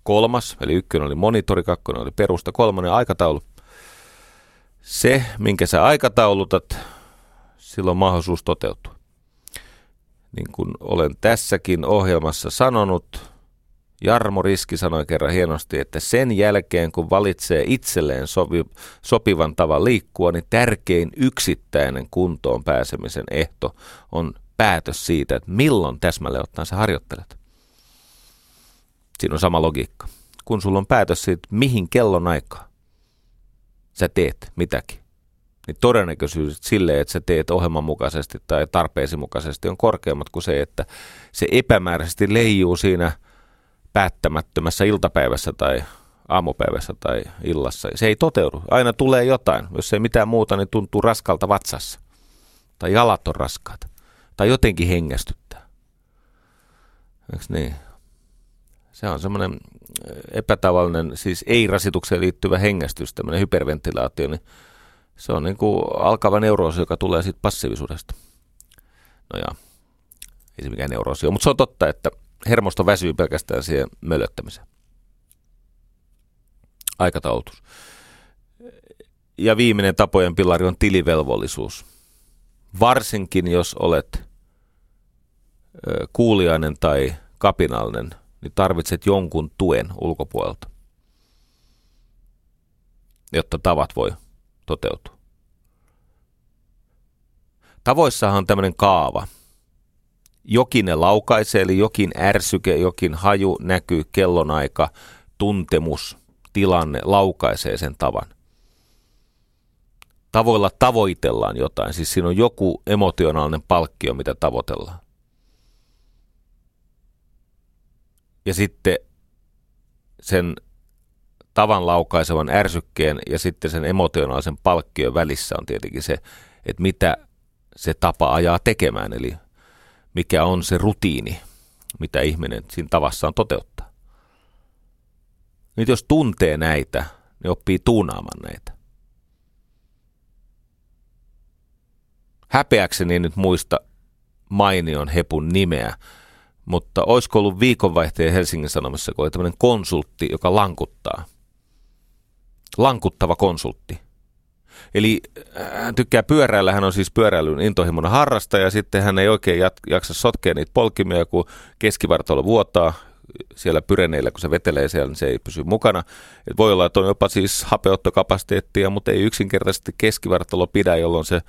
kolmas, eli ykkönen oli monitori, kakkonen oli perusta, kolmonen aikataulu. Se, minkä sä aikataulutat, silloin mahdollisuus toteutua. Niin kuin olen tässäkin ohjelmassa sanonut, Jarmo Riski sanoi kerran hienosti, että sen jälkeen kun valitsee itselleen sovi, sopivan tavan liikkua, niin tärkein yksittäinen kuntoon pääsemisen ehto on päätös siitä, että milloin täsmälleen ottaen sä harjoittelet. Siinä on sama logiikka. Kun sulla on päätös siitä, mihin kellon aikaa sä teet mitäkin, niin todennäköisyys sille, että sä teet ohjelman mukaisesti tai tarpeesi mukaisesti on korkeammat kuin se, että se epämääräisesti leijuu siinä päättämättömässä iltapäivässä tai aamupäivässä tai illassa. Se ei toteudu. Aina tulee jotain. Jos ei mitään muuta, niin tuntuu raskalta vatsassa. Tai jalat on raskaat. Tai jotenkin hengästyttää. Eikö niin? Se on semmoinen epätavallinen, siis ei-rasitukseen liittyvä hengästys, tämmöinen hyperventilaatio, niin se on niin kuin alkava neuroosi, joka tulee siitä passiivisuudesta. No ja, ei se mikään neuroosi ole, mutta se on totta, että hermosto väsyy pelkästään siihen mölöttämiseen. Aikataulutus. Ja viimeinen tapojen pilari on tilivelvollisuus. Varsinkin jos olet kuulijainen tai kapinallinen, niin tarvitset jonkun tuen ulkopuolelta, jotta tavat voi toteutua. Tavoissahan on tämmöinen kaava. Jokin ne laukaisee, eli jokin ärsyke, jokin haju, näkyy, kellonaika, tuntemus, tilanne laukaisee sen tavan. Tavoilla tavoitellaan jotain, siis siinä on joku emotionaalinen palkkio, mitä tavoitellaan. Ja sitten sen tavan laukaisevan ärsykkeen ja sitten sen emotionaalisen palkkion välissä on tietenkin se, että mitä se tapa ajaa tekemään, eli mikä on se rutiini, mitä ihminen siinä tavassaan toteuttaa. Nyt jos tuntee näitä, niin oppii tuunaamaan näitä. Häpeäkseni nyt muista mainion hepun nimeä, mutta olisiko ollut viikonvaihteen Helsingin Sanomissa, kun oli tämmöinen konsultti, joka lankuttaa. Lankuttava konsultti. Eli äh, hän tykkää pyöräillä, hän on siis pyöräilyn intohimona harrastaja, ja sitten hän ei oikein jaksa sotkea niitä polkimia, kun keskivartalo vuotaa siellä pyreneillä, kun se vetelee siellä, niin se ei pysy mukana. Et voi olla, että on jopa siis hapeuttokapasiteettia, mutta ei yksinkertaisesti keskivartalo pidä, jolloin se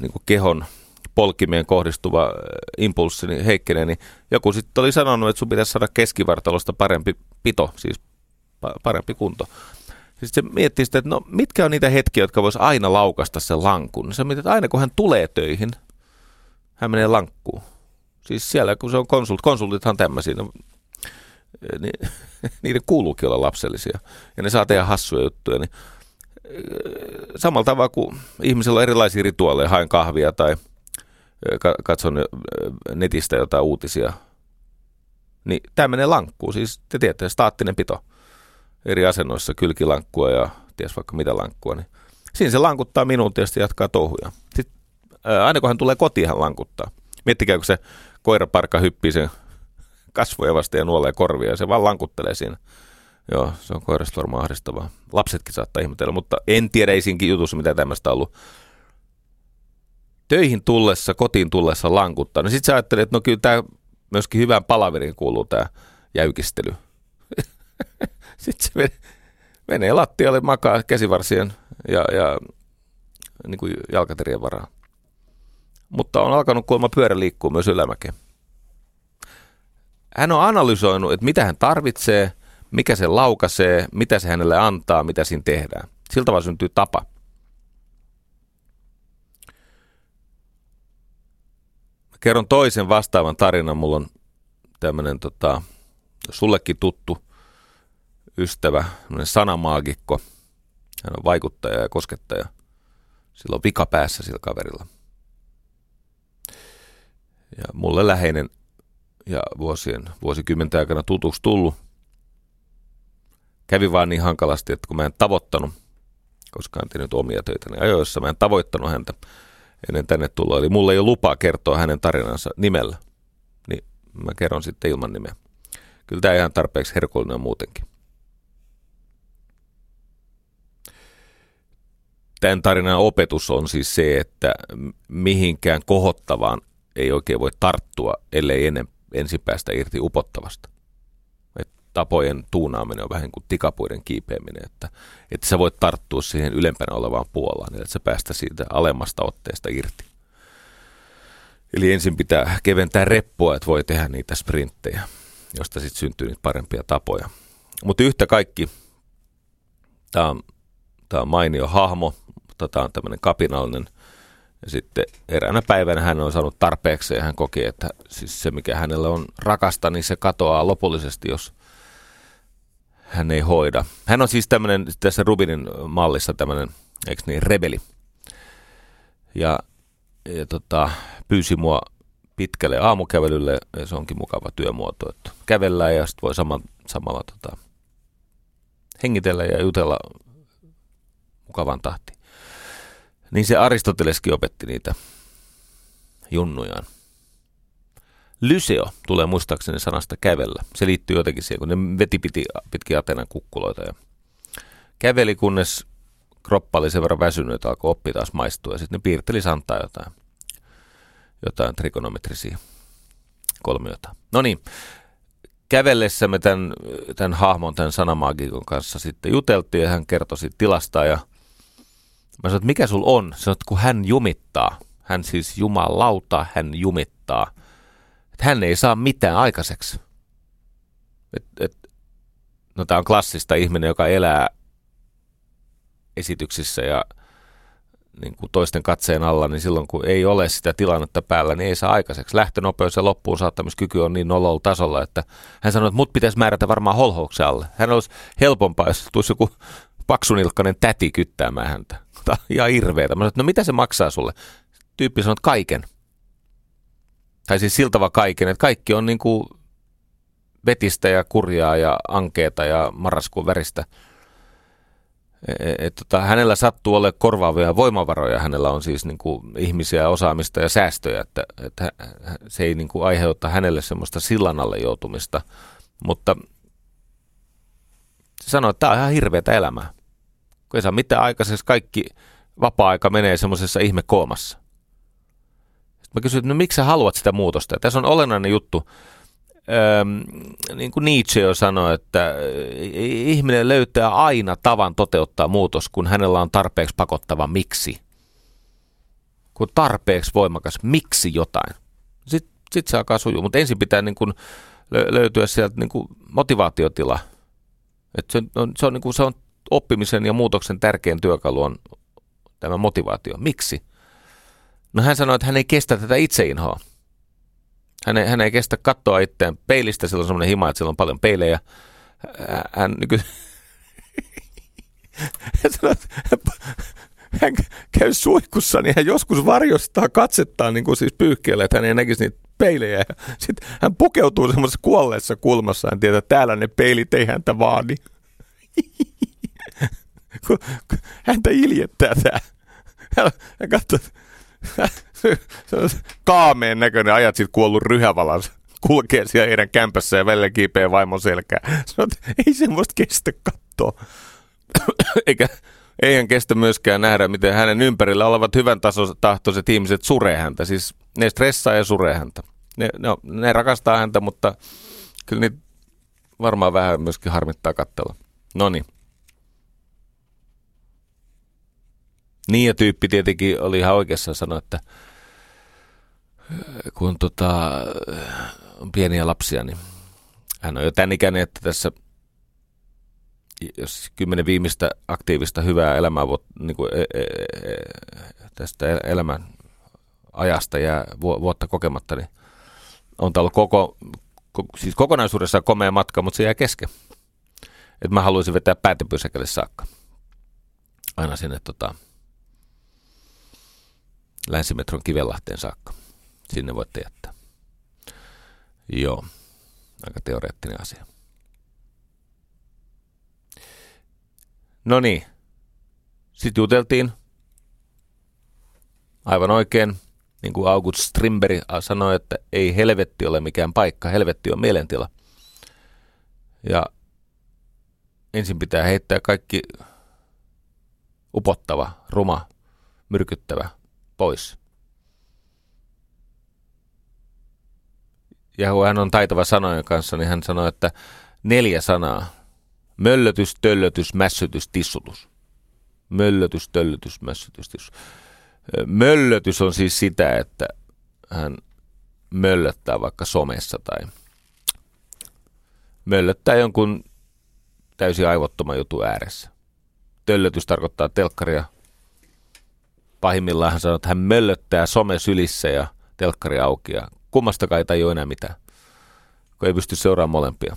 niin kehon polkimeen kohdistuva äh, impulssi niin heikkenee, niin joku sitten oli sanonut, että sun pitäisi saada keskivartalosta parempi pito, siis parempi kunto. Sitten se miettii sitä, että no mitkä on niitä hetkiä, jotka vois aina laukasta sen lankun. Se miettii, että aina kun hän tulee töihin, hän menee lankkuun. Siis siellä, kun se on konsult, konsultithan tämmöisiä, no, niin, niiden kuuluukin olla lapsellisia. Ja ne saa tehdä hassuja juttuja. Niin, samalla tavalla kuin ihmisellä on erilaisia rituaaleja, haen kahvia tai – katson netistä jotain uutisia, niin tämä menee lankkuun. Siis te tiedätte, staattinen pito eri asennoissa, kylkilankkua ja ties vaikka mitä lankkua. Niin siinä se lankuttaa minuutin ja jatkaa touhuja. Sitten, aina kun hän tulee kotiin, hän lankuttaa. Miettikää, kun se koiraparkka hyppii sen kasvoja vasta ja nuolee korvia ja se vaan lankuttelee siinä. Joo, se on koirasta varmaan ahdistavaa. Lapsetkin saattaa ihmetellä, mutta en tiedä, ei siinkin jutussa mitä tämmöistä ollut töihin tullessa, kotiin tullessa lankuttaa, niin sitten sä ajattelet, että no kyllä tämä myöskin hyvään palaverin kuuluu tämä jäykistely. sitten se menee, lattialle, makaa käsivarsien ja, ja niin kuin jalkaterien varaa. Mutta on alkanut kuulemma pyörä liikkuu myös ylämäkeen. Hän on analysoinut, että mitä hän tarvitsee, mikä se laukaisee, mitä se hänelle antaa, mitä siinä tehdään. Siltä tavalla syntyy tapa. kerron toisen vastaavan tarinan. Mulla on tämmöinen tota, sullekin tuttu ystävä, sanamaagikko. Hän on vaikuttaja ja koskettaja. Sillä on vika päässä sillä kaverilla. Ja mulle läheinen ja vuosien, vuosikymmenten aikana tutuksi tullut. Kävi vaan niin hankalasti, että kun mä en tavoittanut, koska en tehnyt omia töitä, niin ajoissa mä en tavoittanut häntä ennen tänne tuloa. Eli mulla ei ole lupaa kertoa hänen tarinansa nimellä. Niin mä kerron sitten ilman nimeä. Kyllä tämä ihan tarpeeksi herkullinen muutenkin. Tämän tarinan opetus on siis se, että mihinkään kohottavaan ei oikein voi tarttua, ellei ennen, ensin päästä irti upottavasta. Et tapojen tuunaaminen on vähän kuin tikapuiden kiipeäminen, että, että sä voit tarttua siihen ylempänä olevaan puolaan, että sä päästä siitä alemmasta otteesta irti. Eli ensin pitää keventää reppua, että voi tehdä niitä sprinttejä, josta sitten syntyy niitä parempia tapoja. Mutta yhtä kaikki, tämä on, on mainio hahmo, mutta tämä on tämmöinen kapinallinen – ja sitten eräänä päivänä hän on saanut tarpeeksi ja hän koki, että siis se mikä hänellä on rakasta, niin se katoaa lopullisesti, jos hän ei hoida. Hän on siis tämmöinen, tässä Rubinin mallissa tämmöinen, eikö niin, rebeli. Ja, ja tota, pyysi mua pitkälle aamukävelylle, ja se onkin mukava työmuoto, että kävellään ja sitten voi sama, samalla tota, hengitellä ja jutella mukavan tahtiin. Niin se Aristoteleskin opetti niitä junnujaan. Lyseo tulee muistaakseni sanasta kävellä. Se liittyy jotenkin siihen, kun ne veti piti, pitkin Atenan kukkuloita. Ja käveli, kunnes kroppa oli sen verran väsynyt, että alkoi oppi taas maistua. Ja sitten ne piirteli santaa jotain, jotain trikonometrisia kolmiota. No niin, kävellessämme tämän, tämän hahmon, tämän sanamaagikon kanssa sitten juteltiin ja hän kertoi siitä tilasta ja Mä sanoin, että mikä sul on? Sanoit, kun hän jumittaa. Hän siis jumalauta, hän jumittaa. Että hän ei saa mitään aikaiseksi. Et, et, no tämä on klassista ihminen, joka elää esityksissä ja niin kuin toisten katseen alla, niin silloin kun ei ole sitä tilannetta päällä, niin ei saa aikaiseksi. Lähtönopeus ja loppuun saattamiskyky on niin nololla tasolla, että hän sanoi, että mut pitäisi määrätä varmaan holhouksen alle. Hän olisi helpompaa, jos tulisi joku paksunilkkainen täti kyttäämään häntä. Tämä on hirveetä. Mä sanoin, no mitä se maksaa sulle? Tyyppi sanoi, että kaiken. Tai siis siltava kaiken, että kaikki on niin kuin vetistä ja kurjaa ja ankeeta ja marraskuun väristä. Et, et, et, tota, hänellä sattuu olemaan korvaavia voimavaroja, hänellä on siis niin kuin ihmisiä, osaamista ja säästöjä, että, että se ei niin kuin aiheuta hänelle semmoista sillan alle joutumista, mutta se sanoo, että tämä on ihan hirveätä elämää saa mitään aikaiseksi, kaikki vapaa-aika menee semmoisessa ihmekoomassa. Sitten mä kysyin, että no miksi sä haluat sitä muutosta? Ja tässä on olennainen juttu. Öm, niin kuin Nietzsche jo sanoi, että ihminen löytää aina tavan toteuttaa muutos, kun hänellä on tarpeeksi pakottava miksi. Kun tarpeeksi voimakas miksi jotain. Sitten sit se alkaa sujua, mutta ensin pitää niin kuin löytyä sieltä niin kuin motivaatiotila. Et se on, se on, niin kuin, se on oppimisen ja muutoksen tärkein työkalu on tämä motivaatio. Miksi? No hän sanoi, että hän ei kestä tätä itseinhoa. Hän ei, hän ei kestä katsoa itseään peilistä, sillä on semmoinen hima, että siellä on paljon peilejä. Hän, niin hän sanoi, hän käy suihkussa, niin hän joskus varjostaa katsettaan niin kuin siis pyyhkeellä, että hän ei näkisi niitä peilejä. Sitten hän pukeutuu semmoisessa kuolleessa kulmassa, hän tietää, että täällä ne peilit ei häntä vaadi. kun, häntä iljettää tämä. Hän on kaameen näköinen ajat sitten kuollut ryhävalan kulkee siellä heidän kämpässä ja välillä kiipeä vaimon selkää. Sanoit, ei semmoista kestä katsoa. Eikä eihän kestä myöskään nähdä, miten hänen ympärillä olevat hyvän tahtoiset ihmiset suree häntä. Siis ne stressaa ja suree häntä. Ne, no, ne rakastaa häntä, mutta kyllä niitä varmaan vähän myöskin harmittaa katsella. No niin. Niin ja tyyppi tietenkin oli ihan oikeassa sanoa, että äh, kun tota, on pieniä lapsia, niin hän on jo tämän ikäinen, että tässä jos kymmenen viimeistä aktiivista hyvää elämää niin kuin, e, e, e, tästä elämän ajasta ja vuotta kokematta, niin on ollut koko, siis kokonaisuudessaan komea matka, mutta se jää kesken. Et mä haluaisin vetää päätepysäkälle saakka. Aina sinne tota, Länsimetron Kivenlahteen saakka. Sinne voitte jättää. Joo, aika teoreettinen asia. No niin, sitten juteltiin aivan oikein, niin kuin August Strindberg sanoi, että ei helvetti ole mikään paikka, helvetti on mielentila. Ja ensin pitää heittää kaikki upottava, ruma, myrkyttävä pois. Ja hän on taitava sanojen kanssa, niin hän sanoi, että neljä sanaa. Möllötys, töllötys, mässytys, tissutus. Möllötys, töllötys, mässytys, tissutus. Möllötys on siis sitä, että hän möllöttää vaikka somessa tai möllöttää jonkun täysin aivottoman jutun ääressä. Töllötys tarkoittaa telkkaria. Pahimmillaan hän sanoo, että hän möllöttää some sylissä ja telkkari auki ja kummastakaan ei tajua enää mitään, kun ei pysty seuraamaan molempia.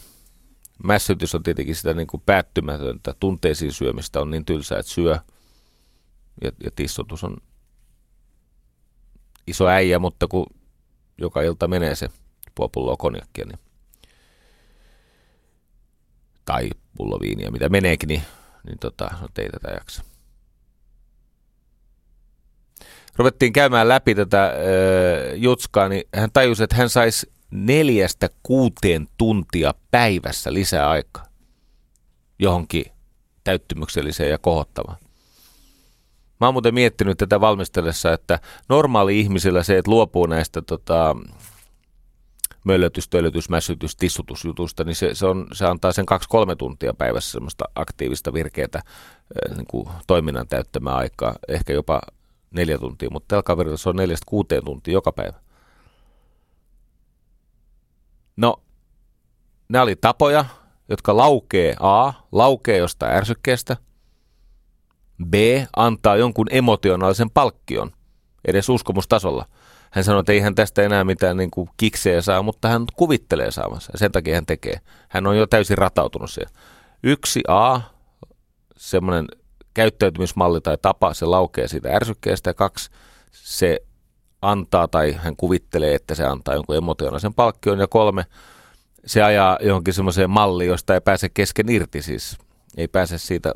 Mässytys on tietenkin sitä niin kuin päättymätöntä tunteisiin syömistä, on niin tylsää, että syö. Ja, ja tissotus on iso äijä, mutta kun joka ilta menee se puoli pulloa konjakkia, niin tai pullo viiniä, mitä meneekin, niin, niin tota, no ei tätä jaksa. Ruvettiin käymään läpi tätä äh, jutskaa, niin hän tajusi, että hän saisi neljästä kuuteen tuntia päivässä lisää aikaa johonkin täyttymykselliseen ja kohottavaan. Mä oon muuten miettinyt tätä valmistellessa, että normaali ihmisillä se, että luopuu näistä tota, möllötys, töllötys, mässytys, tissutusjutusta, niin se, se, on, se antaa sen kaksi-kolme tuntia päivässä semmoista aktiivista, virkeätä niin kuin toiminnan täyttämää aikaa, ehkä jopa neljä tuntia, mutta tällä kaverilla se on neljästä kuuteen tuntia joka päivä. No, nämä oli tapoja, jotka laukee A, laukee jostain ärsykkeestä – B antaa jonkun emotionaalisen palkkion edes uskomustasolla. Hän sanoi, että ei hän tästä enää mitään niin kuin kiksejä saa, mutta hän kuvittelee saavansa. Sen takia hän tekee. Hän on jo täysin ratautunut siihen. Yksi A, semmoinen käyttäytymismalli tai tapa, se laukee siitä ärsykkeestä. Ja kaksi, se antaa tai hän kuvittelee, että se antaa jonkun emotionaalisen palkkion. Ja kolme, se ajaa johonkin semmoiseen malliin, josta ei pääse kesken irti. Siis ei pääse siitä,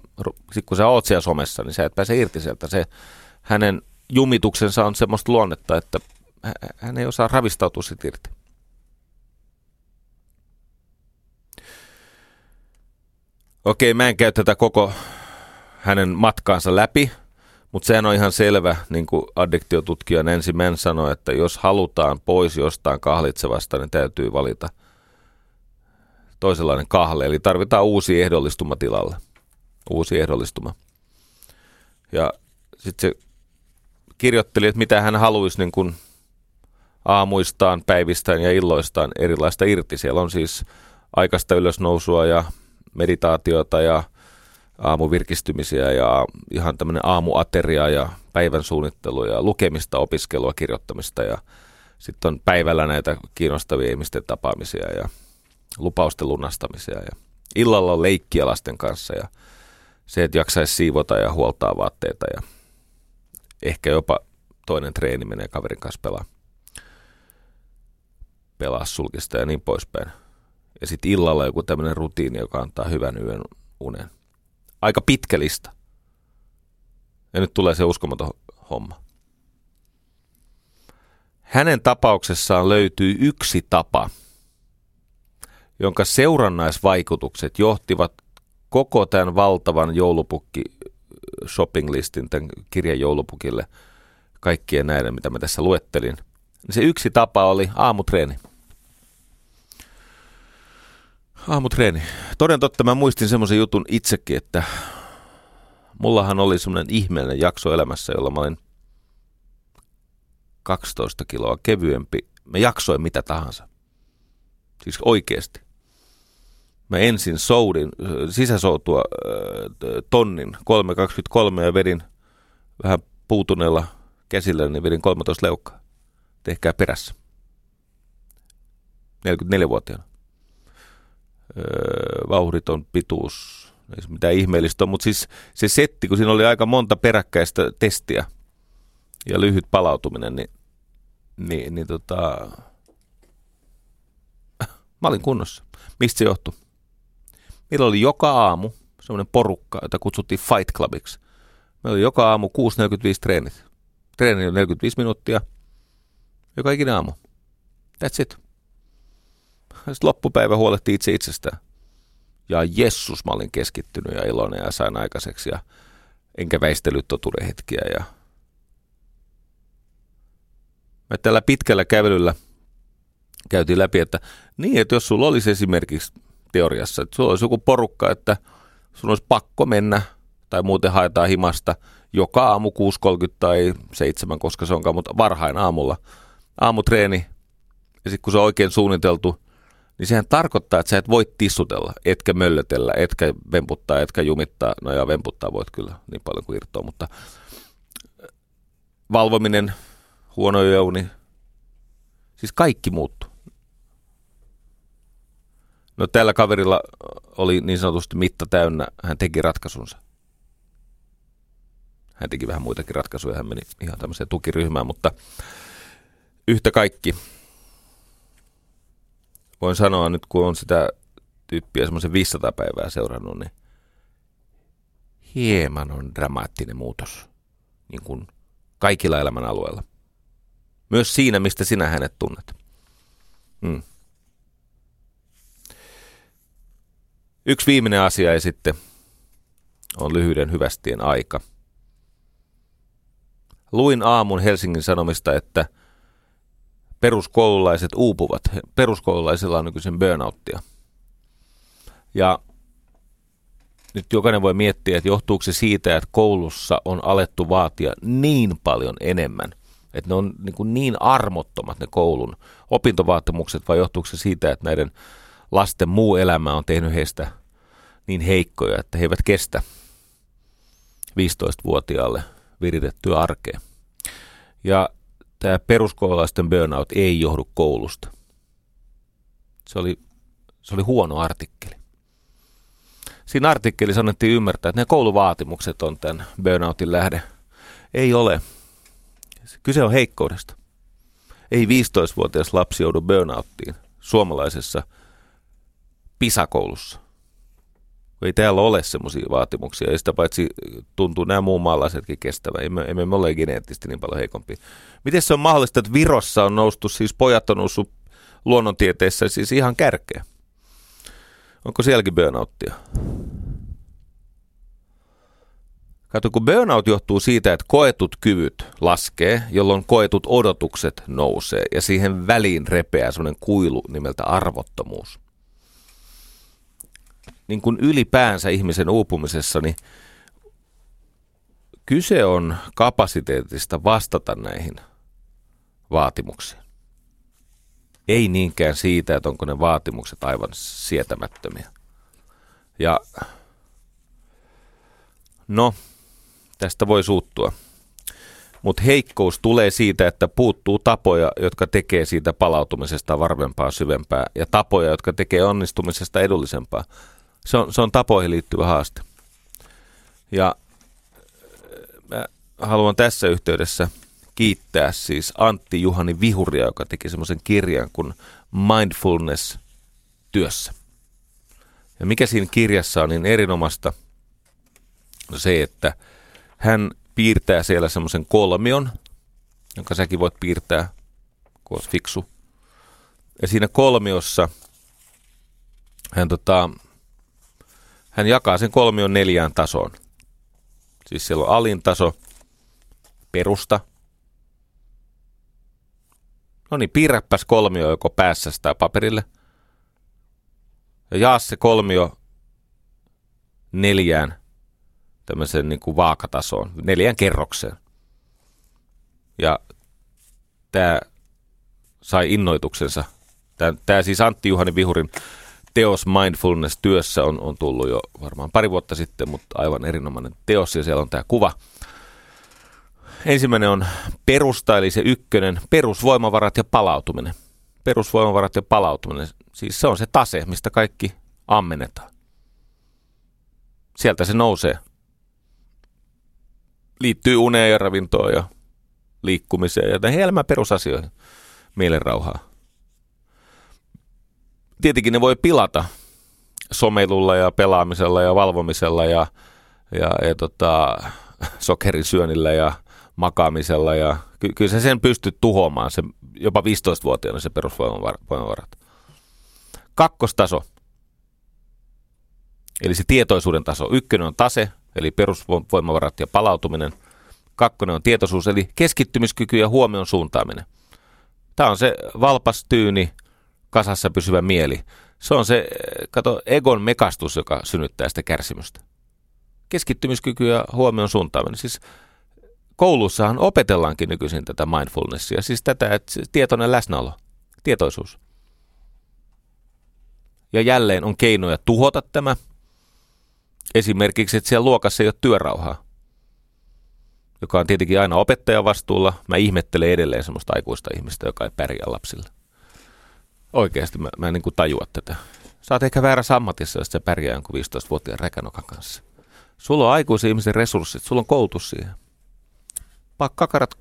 kun sä oot siellä somessa, niin sä et pääse irti sieltä. Se, hänen jumituksensa on semmoista luonnetta, että hän ei osaa ravistautua siitä irti. Okei, mä en käy tätä koko hänen matkaansa läpi, mutta sehän on ihan selvä, niin kuin addiktiotutkija Nancy sanoi, että jos halutaan pois jostain kahlitsevasta, niin täytyy valita – toisenlainen kahle, eli tarvitaan uusi ehdollistuma tilalle. Uusi ehdollistuma. Ja sitten se kirjoitteli, että mitä hän haluaisi niin kuin aamuistaan, päivistään ja illoistaan erilaista irti. Siellä on siis aikaista ylösnousua ja meditaatiota ja aamuvirkistymisiä ja ihan tämmöinen aamuateria ja päivän suunnittelu ja lukemista, opiskelua, kirjoittamista ja sitten on päivällä näitä kiinnostavia ihmisten tapaamisia ja lupausten lunastamisia ja illalla on leikkiä lasten kanssa ja se, että jaksaisi siivota ja huoltaa vaatteita ja ehkä jopa toinen treeni menee kaverin kanssa pelaa, pelaa sulkista ja niin poispäin. Ja sitten illalla joku tämmöinen rutiini, joka antaa hyvän yön unen. Aika pitkä lista. Ja nyt tulee se uskomaton homma. Hänen tapauksessaan löytyy yksi tapa – jonka seurannaisvaikutukset johtivat koko tämän valtavan joulupukki shopping listin, tämän kirjan joulupukille, kaikkien näiden, mitä mä tässä luettelin. Se yksi tapa oli aamutreeni. Aamutreeni. Toden totta mä muistin semmoisen jutun itsekin, että mullahan oli semmoinen ihmeellinen jakso elämässä, jolla mä olin 12 kiloa kevyempi. Mä jaksoin mitä tahansa. Siis oikeasti mä ensin soudin, sisäsoutua tonnin 3,23 ja vedin vähän puutuneella käsillä, niin vedin 13 leukkaa. Tehkää perässä. 44-vuotiaana. Vauhditon pituus, ei se mitään ihmeellistä mutta siis se setti, kun siinä oli aika monta peräkkäistä testiä, ja lyhyt palautuminen, niin, niin, niin tota, mä olin kunnossa. Mistä se johtui? Meillä oli joka aamu semmoinen porukka, jota kutsuttiin Fight Clubiksi. Meillä oli joka aamu 6.45 treenit. Treeni on 45 minuuttia. Joka ikinen aamu. That's it. Sitten loppupäivä huolehti itse itsestään. Ja Jessus, mä olin keskittynyt ja iloinen ja sain aikaiseksi ja enkä väistellyt totuudenhetkiä. Ja... Mä tällä pitkällä kävelyllä käytiin läpi, että niin, että jos sulla olisi esimerkiksi teoriassa, että sulla olisi joku porukka, että sun olisi pakko mennä tai muuten haetaan himasta joka aamu 6.30 tai 7, koska se onkaan, mutta varhain aamulla. Aamutreeni ja sitten kun se on oikein suunniteltu, niin sehän tarkoittaa, että sä et voi tissutella, etkä möllötellä, etkä vemputtaa, etkä jumittaa. No ja vemputtaa voit kyllä niin paljon kuin irtoa, mutta valvominen, huono jouni, siis kaikki muuttuu. No tällä kaverilla oli niin sanotusti mitta täynnä, hän teki ratkaisunsa. Hän teki vähän muitakin ratkaisuja, hän meni ihan tämmöiseen tukiryhmään, mutta yhtä kaikki – voin sanoa nyt, kun on sitä tyyppiä semmoisen 500 päivää seurannut, niin hieman on dramaattinen muutos niin kuin kaikilla elämän alueilla. Myös siinä, mistä sinä hänet tunnet. Hmm. Yksi viimeinen asia ja sitten on lyhyiden hyvästien aika. Luin aamun Helsingin Sanomista, että – peruskoululaiset uupuvat. Peruskoululaisilla on nykyisin burnouttia. Ja nyt jokainen voi miettiä, että johtuuko se siitä, että koulussa on alettu vaatia niin paljon enemmän, että ne on niin, kuin niin armottomat ne koulun opintovaatimukset, vai johtuuko se siitä, että näiden lasten muu elämä on tehnyt heistä niin heikkoja, että he eivät kestä 15-vuotiaalle viritettyä arkea. Ja tämä peruskoululaisten burnout ei johdu koulusta. Se oli, se oli huono artikkeli. Siinä artikkelissa annettiin ymmärtää, että ne kouluvaatimukset on tämän burnoutin lähde. Ei ole. Kyse on heikkoudesta. Ei 15-vuotias lapsi joudu burnouttiin suomalaisessa pisakoulussa ei täällä ole semmoisia vaatimuksia, ja sitä paitsi tuntuu nämä muun maalaisetkin kestävä. Emme, emme me ole geneettisesti niin paljon heikompi. Miten se on mahdollista, että Virossa on noustu, siis pojat on noussut luonnontieteessä siis ihan kärkeä? Onko sielläkin burnouttia? Kato, kun burnout johtuu siitä, että koetut kyvyt laskee, jolloin koetut odotukset nousee, ja siihen väliin repeää sellainen kuilu nimeltä arvottomuus niin kuin ylipäänsä ihmisen uupumisessa, niin kyse on kapasiteetista vastata näihin vaatimuksiin. Ei niinkään siitä, että onko ne vaatimukset aivan sietämättömiä. Ja no, tästä voi suuttua. Mutta heikkous tulee siitä, että puuttuu tapoja, jotka tekee siitä palautumisesta varvempaa, syvempää, ja tapoja, jotka tekee onnistumisesta edullisempaa se on, se on tapoihin liittyvä haaste. Ja äh, mä haluan tässä yhteydessä kiittää siis Antti Juhani Vihuria, joka teki semmoisen kirjan kuin Mindfulness työssä. Ja mikä siinä kirjassa on niin erinomasta, no se, että hän piirtää siellä semmoisen kolmion, jonka säkin voit piirtää, kun olet fiksu. Ja siinä kolmiossa hän tota, hän jakaa sen kolmion neljään tasoon. Siis siellä on alin taso, perusta. No niin, piirräpäs kolmio joko päässä tai paperille. Ja jaa se kolmio neljään tämmöiseen niin kuin vaakatasoon, neljään kerrokseen. Ja tämä sai innoituksensa. Tämä siis Antti Juhani Vihurin teos mindfulness-työssä on, on tullut jo varmaan pari vuotta sitten, mutta aivan erinomainen teos ja siellä on tämä kuva. Ensimmäinen on perusta, eli se ykkönen, perusvoimavarat ja palautuminen. Perusvoimavarat ja palautuminen, siis se on se tase, mistä kaikki ammennetaan. Sieltä se nousee. Liittyy uneen ja ravintoon ja liikkumiseen ja näihin elämän perusasioihin, mielenrauhaa. Tietenkin ne voi pilata someilulla ja pelaamisella ja valvomisella ja, ja, ja tota, sokerisyönnillä ja makaamisella ja ky- kyllä sä sen pystyt tuhoamaan, se, jopa 15-vuotiaana se perusvoimavarat. Kakkostaso, eli se tietoisuuden taso. Ykkönen on tase, eli perusvoimavarat ja palautuminen. Kakkonen on tietoisuus, eli keskittymiskyky ja huomion suuntaaminen. Tämä on se valpas tyyni, kasassa pysyvä mieli. Se on se, kato, egon mekastus, joka synnyttää sitä kärsimystä. Keskittymiskyky ja huomion suuntaaminen. Siis koulussahan opetellaankin nykyisin tätä mindfulnessia, siis tätä että tietoinen läsnäolo, tietoisuus. Ja jälleen on keinoja tuhota tämä. Esimerkiksi, että siellä luokassa ei ole työrauhaa, joka on tietenkin aina opettajan vastuulla. Mä ihmettelen edelleen semmoista aikuista ihmistä, joka ei pärjää lapsille. Oikeasti mä, mä en niin kuin tajua tätä. Sä oot ehkä väärässä ammatissa, jos sä pärjää jonkun 15-vuotiaan räkänokan kanssa. Sulla on aikuisen ihmisen resurssit, sulla on koulutus siihen kakarat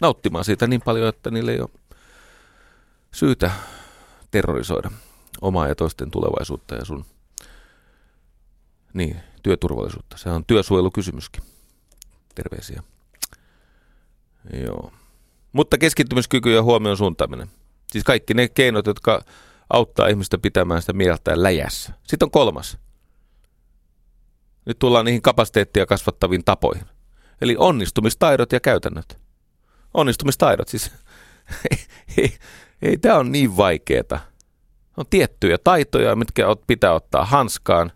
nauttimaan siitä niin paljon, että niille ei ole syytä terrorisoida omaa ja toisten tulevaisuutta ja sun niin, työturvallisuutta. Se on työsuojelukysymyskin. Terveisiä. Joo. Mutta keskittymiskyky ja huomion suuntaaminen. Siis kaikki ne keinot, jotka auttaa ihmistä pitämään sitä mieltään läjässä. Sitten on kolmas. Nyt tullaan niihin kapasiteettia kasvattaviin tapoihin. Eli onnistumistaidot ja käytännöt. Onnistumistaidot siis. ei, ei, tämä on niin vaikeeta. On tiettyjä taitoja, mitkä pitää ottaa hanskaan.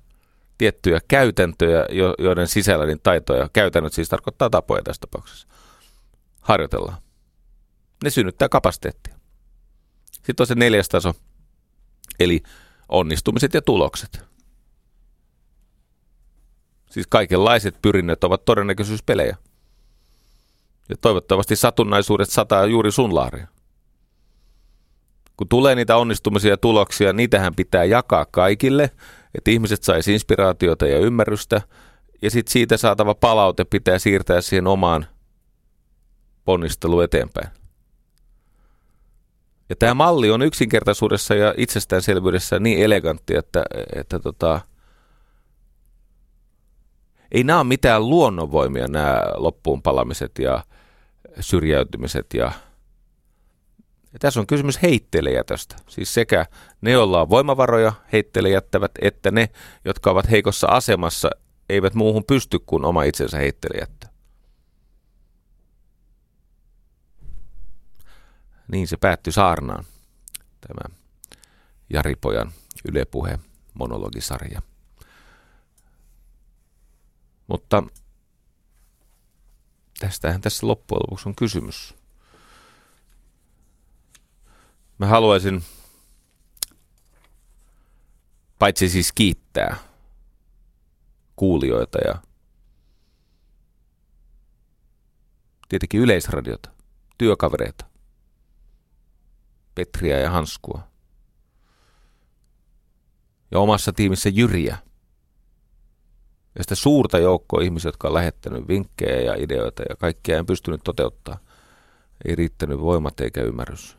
Tiettyjä käytäntöjä, joiden sisällä niin taitoja, käytännöt siis tarkoittaa tapoja tässä tapauksessa. Harjoitellaan. Ne synnyttää kapasiteettia. Sitten on se neljäs taso, eli onnistumiset ja tulokset. Siis kaikenlaiset pyrinnöt ovat todennäköisyyspelejä. Ja toivottavasti satunnaisuudet sataa juuri sun laariin. Kun tulee niitä onnistumisia ja tuloksia, niitähän pitää jakaa kaikille, että ihmiset saisi inspiraatiota ja ymmärrystä, ja sitten siitä saatava palaute pitää siirtää siihen omaan ponnisteluun eteenpäin. Ja tämä malli on yksinkertaisuudessa ja itsestäänselvyydessä niin elegantti, että, että tota, ei nämä ole mitään luonnonvoimia nämä loppuun palamiset ja syrjäytymiset ja ja tässä on kysymys heittelejätöstä. Siis sekä ne, joilla on voimavaroja heitteille jättävät, että ne, jotka ovat heikossa asemassa, eivät muuhun pysty kuin oma itsensä heitteille Niin se päättyi saarnaan, tämä Jari Pojan Yle monologisarja. Mutta tästähän tässä loppujen lopuksi on kysymys. Mä haluaisin paitsi siis kiittää kuulijoita ja tietenkin yleisradiota, työkavereita, Petriä ja Hanskua. Ja omassa tiimissä Jyriä – ja sitä suurta joukkoa ihmisiä, jotka on lähettänyt vinkkejä ja ideoita ja kaikkia en pystynyt toteuttaa. Ei riittänyt voimat eikä ymmärrys.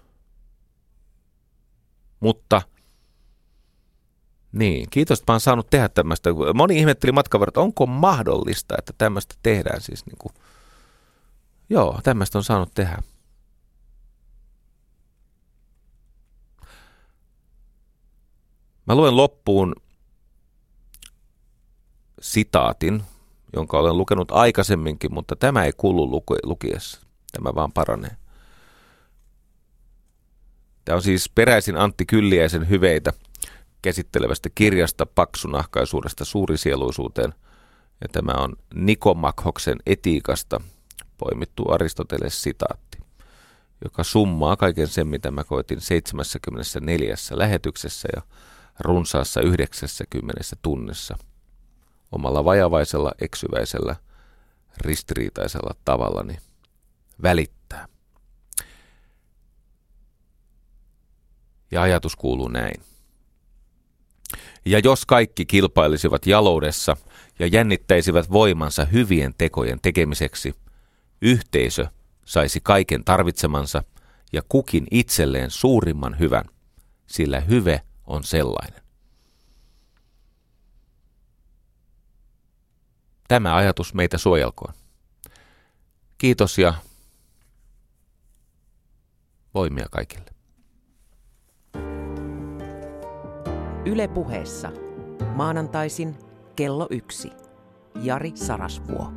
Mutta niin, kiitos, että mä oon saanut tehdä tämmöistä. Moni ihmetteli matkan että onko mahdollista, että tämmöistä tehdään siis niin kuin, joo, tämmöistä on saanut tehdä. Mä luen loppuun sitaatin, jonka olen lukenut aikaisemminkin, mutta tämä ei kuulu lukiessa. Tämä vaan paranee. Tämä on siis peräisin Antti Kylliäisen hyveitä käsittelevästä kirjasta paksunahkaisuudesta suurisieluisuuteen. Ja tämä on Nikomakhoksen etiikasta poimittu Aristoteles sitaatti, joka summaa kaiken sen, mitä mä koitin 74 lähetyksessä ja runsaassa 90 tunnissa – omalla vajavaisella, eksyväisellä, ristiriitaisella tavallani välittää. Ja ajatus kuuluu näin. Ja jos kaikki kilpailisivat jaloudessa ja jännittäisivät voimansa hyvien tekojen tekemiseksi, yhteisö saisi kaiken tarvitsemansa ja kukin itselleen suurimman hyvän, sillä hyve on sellainen. Tämä ajatus meitä suojelkoon. Kiitos ja voimia kaikille. Yle puheessa. Maanantaisin kello yksi. Jari Sarasvuo.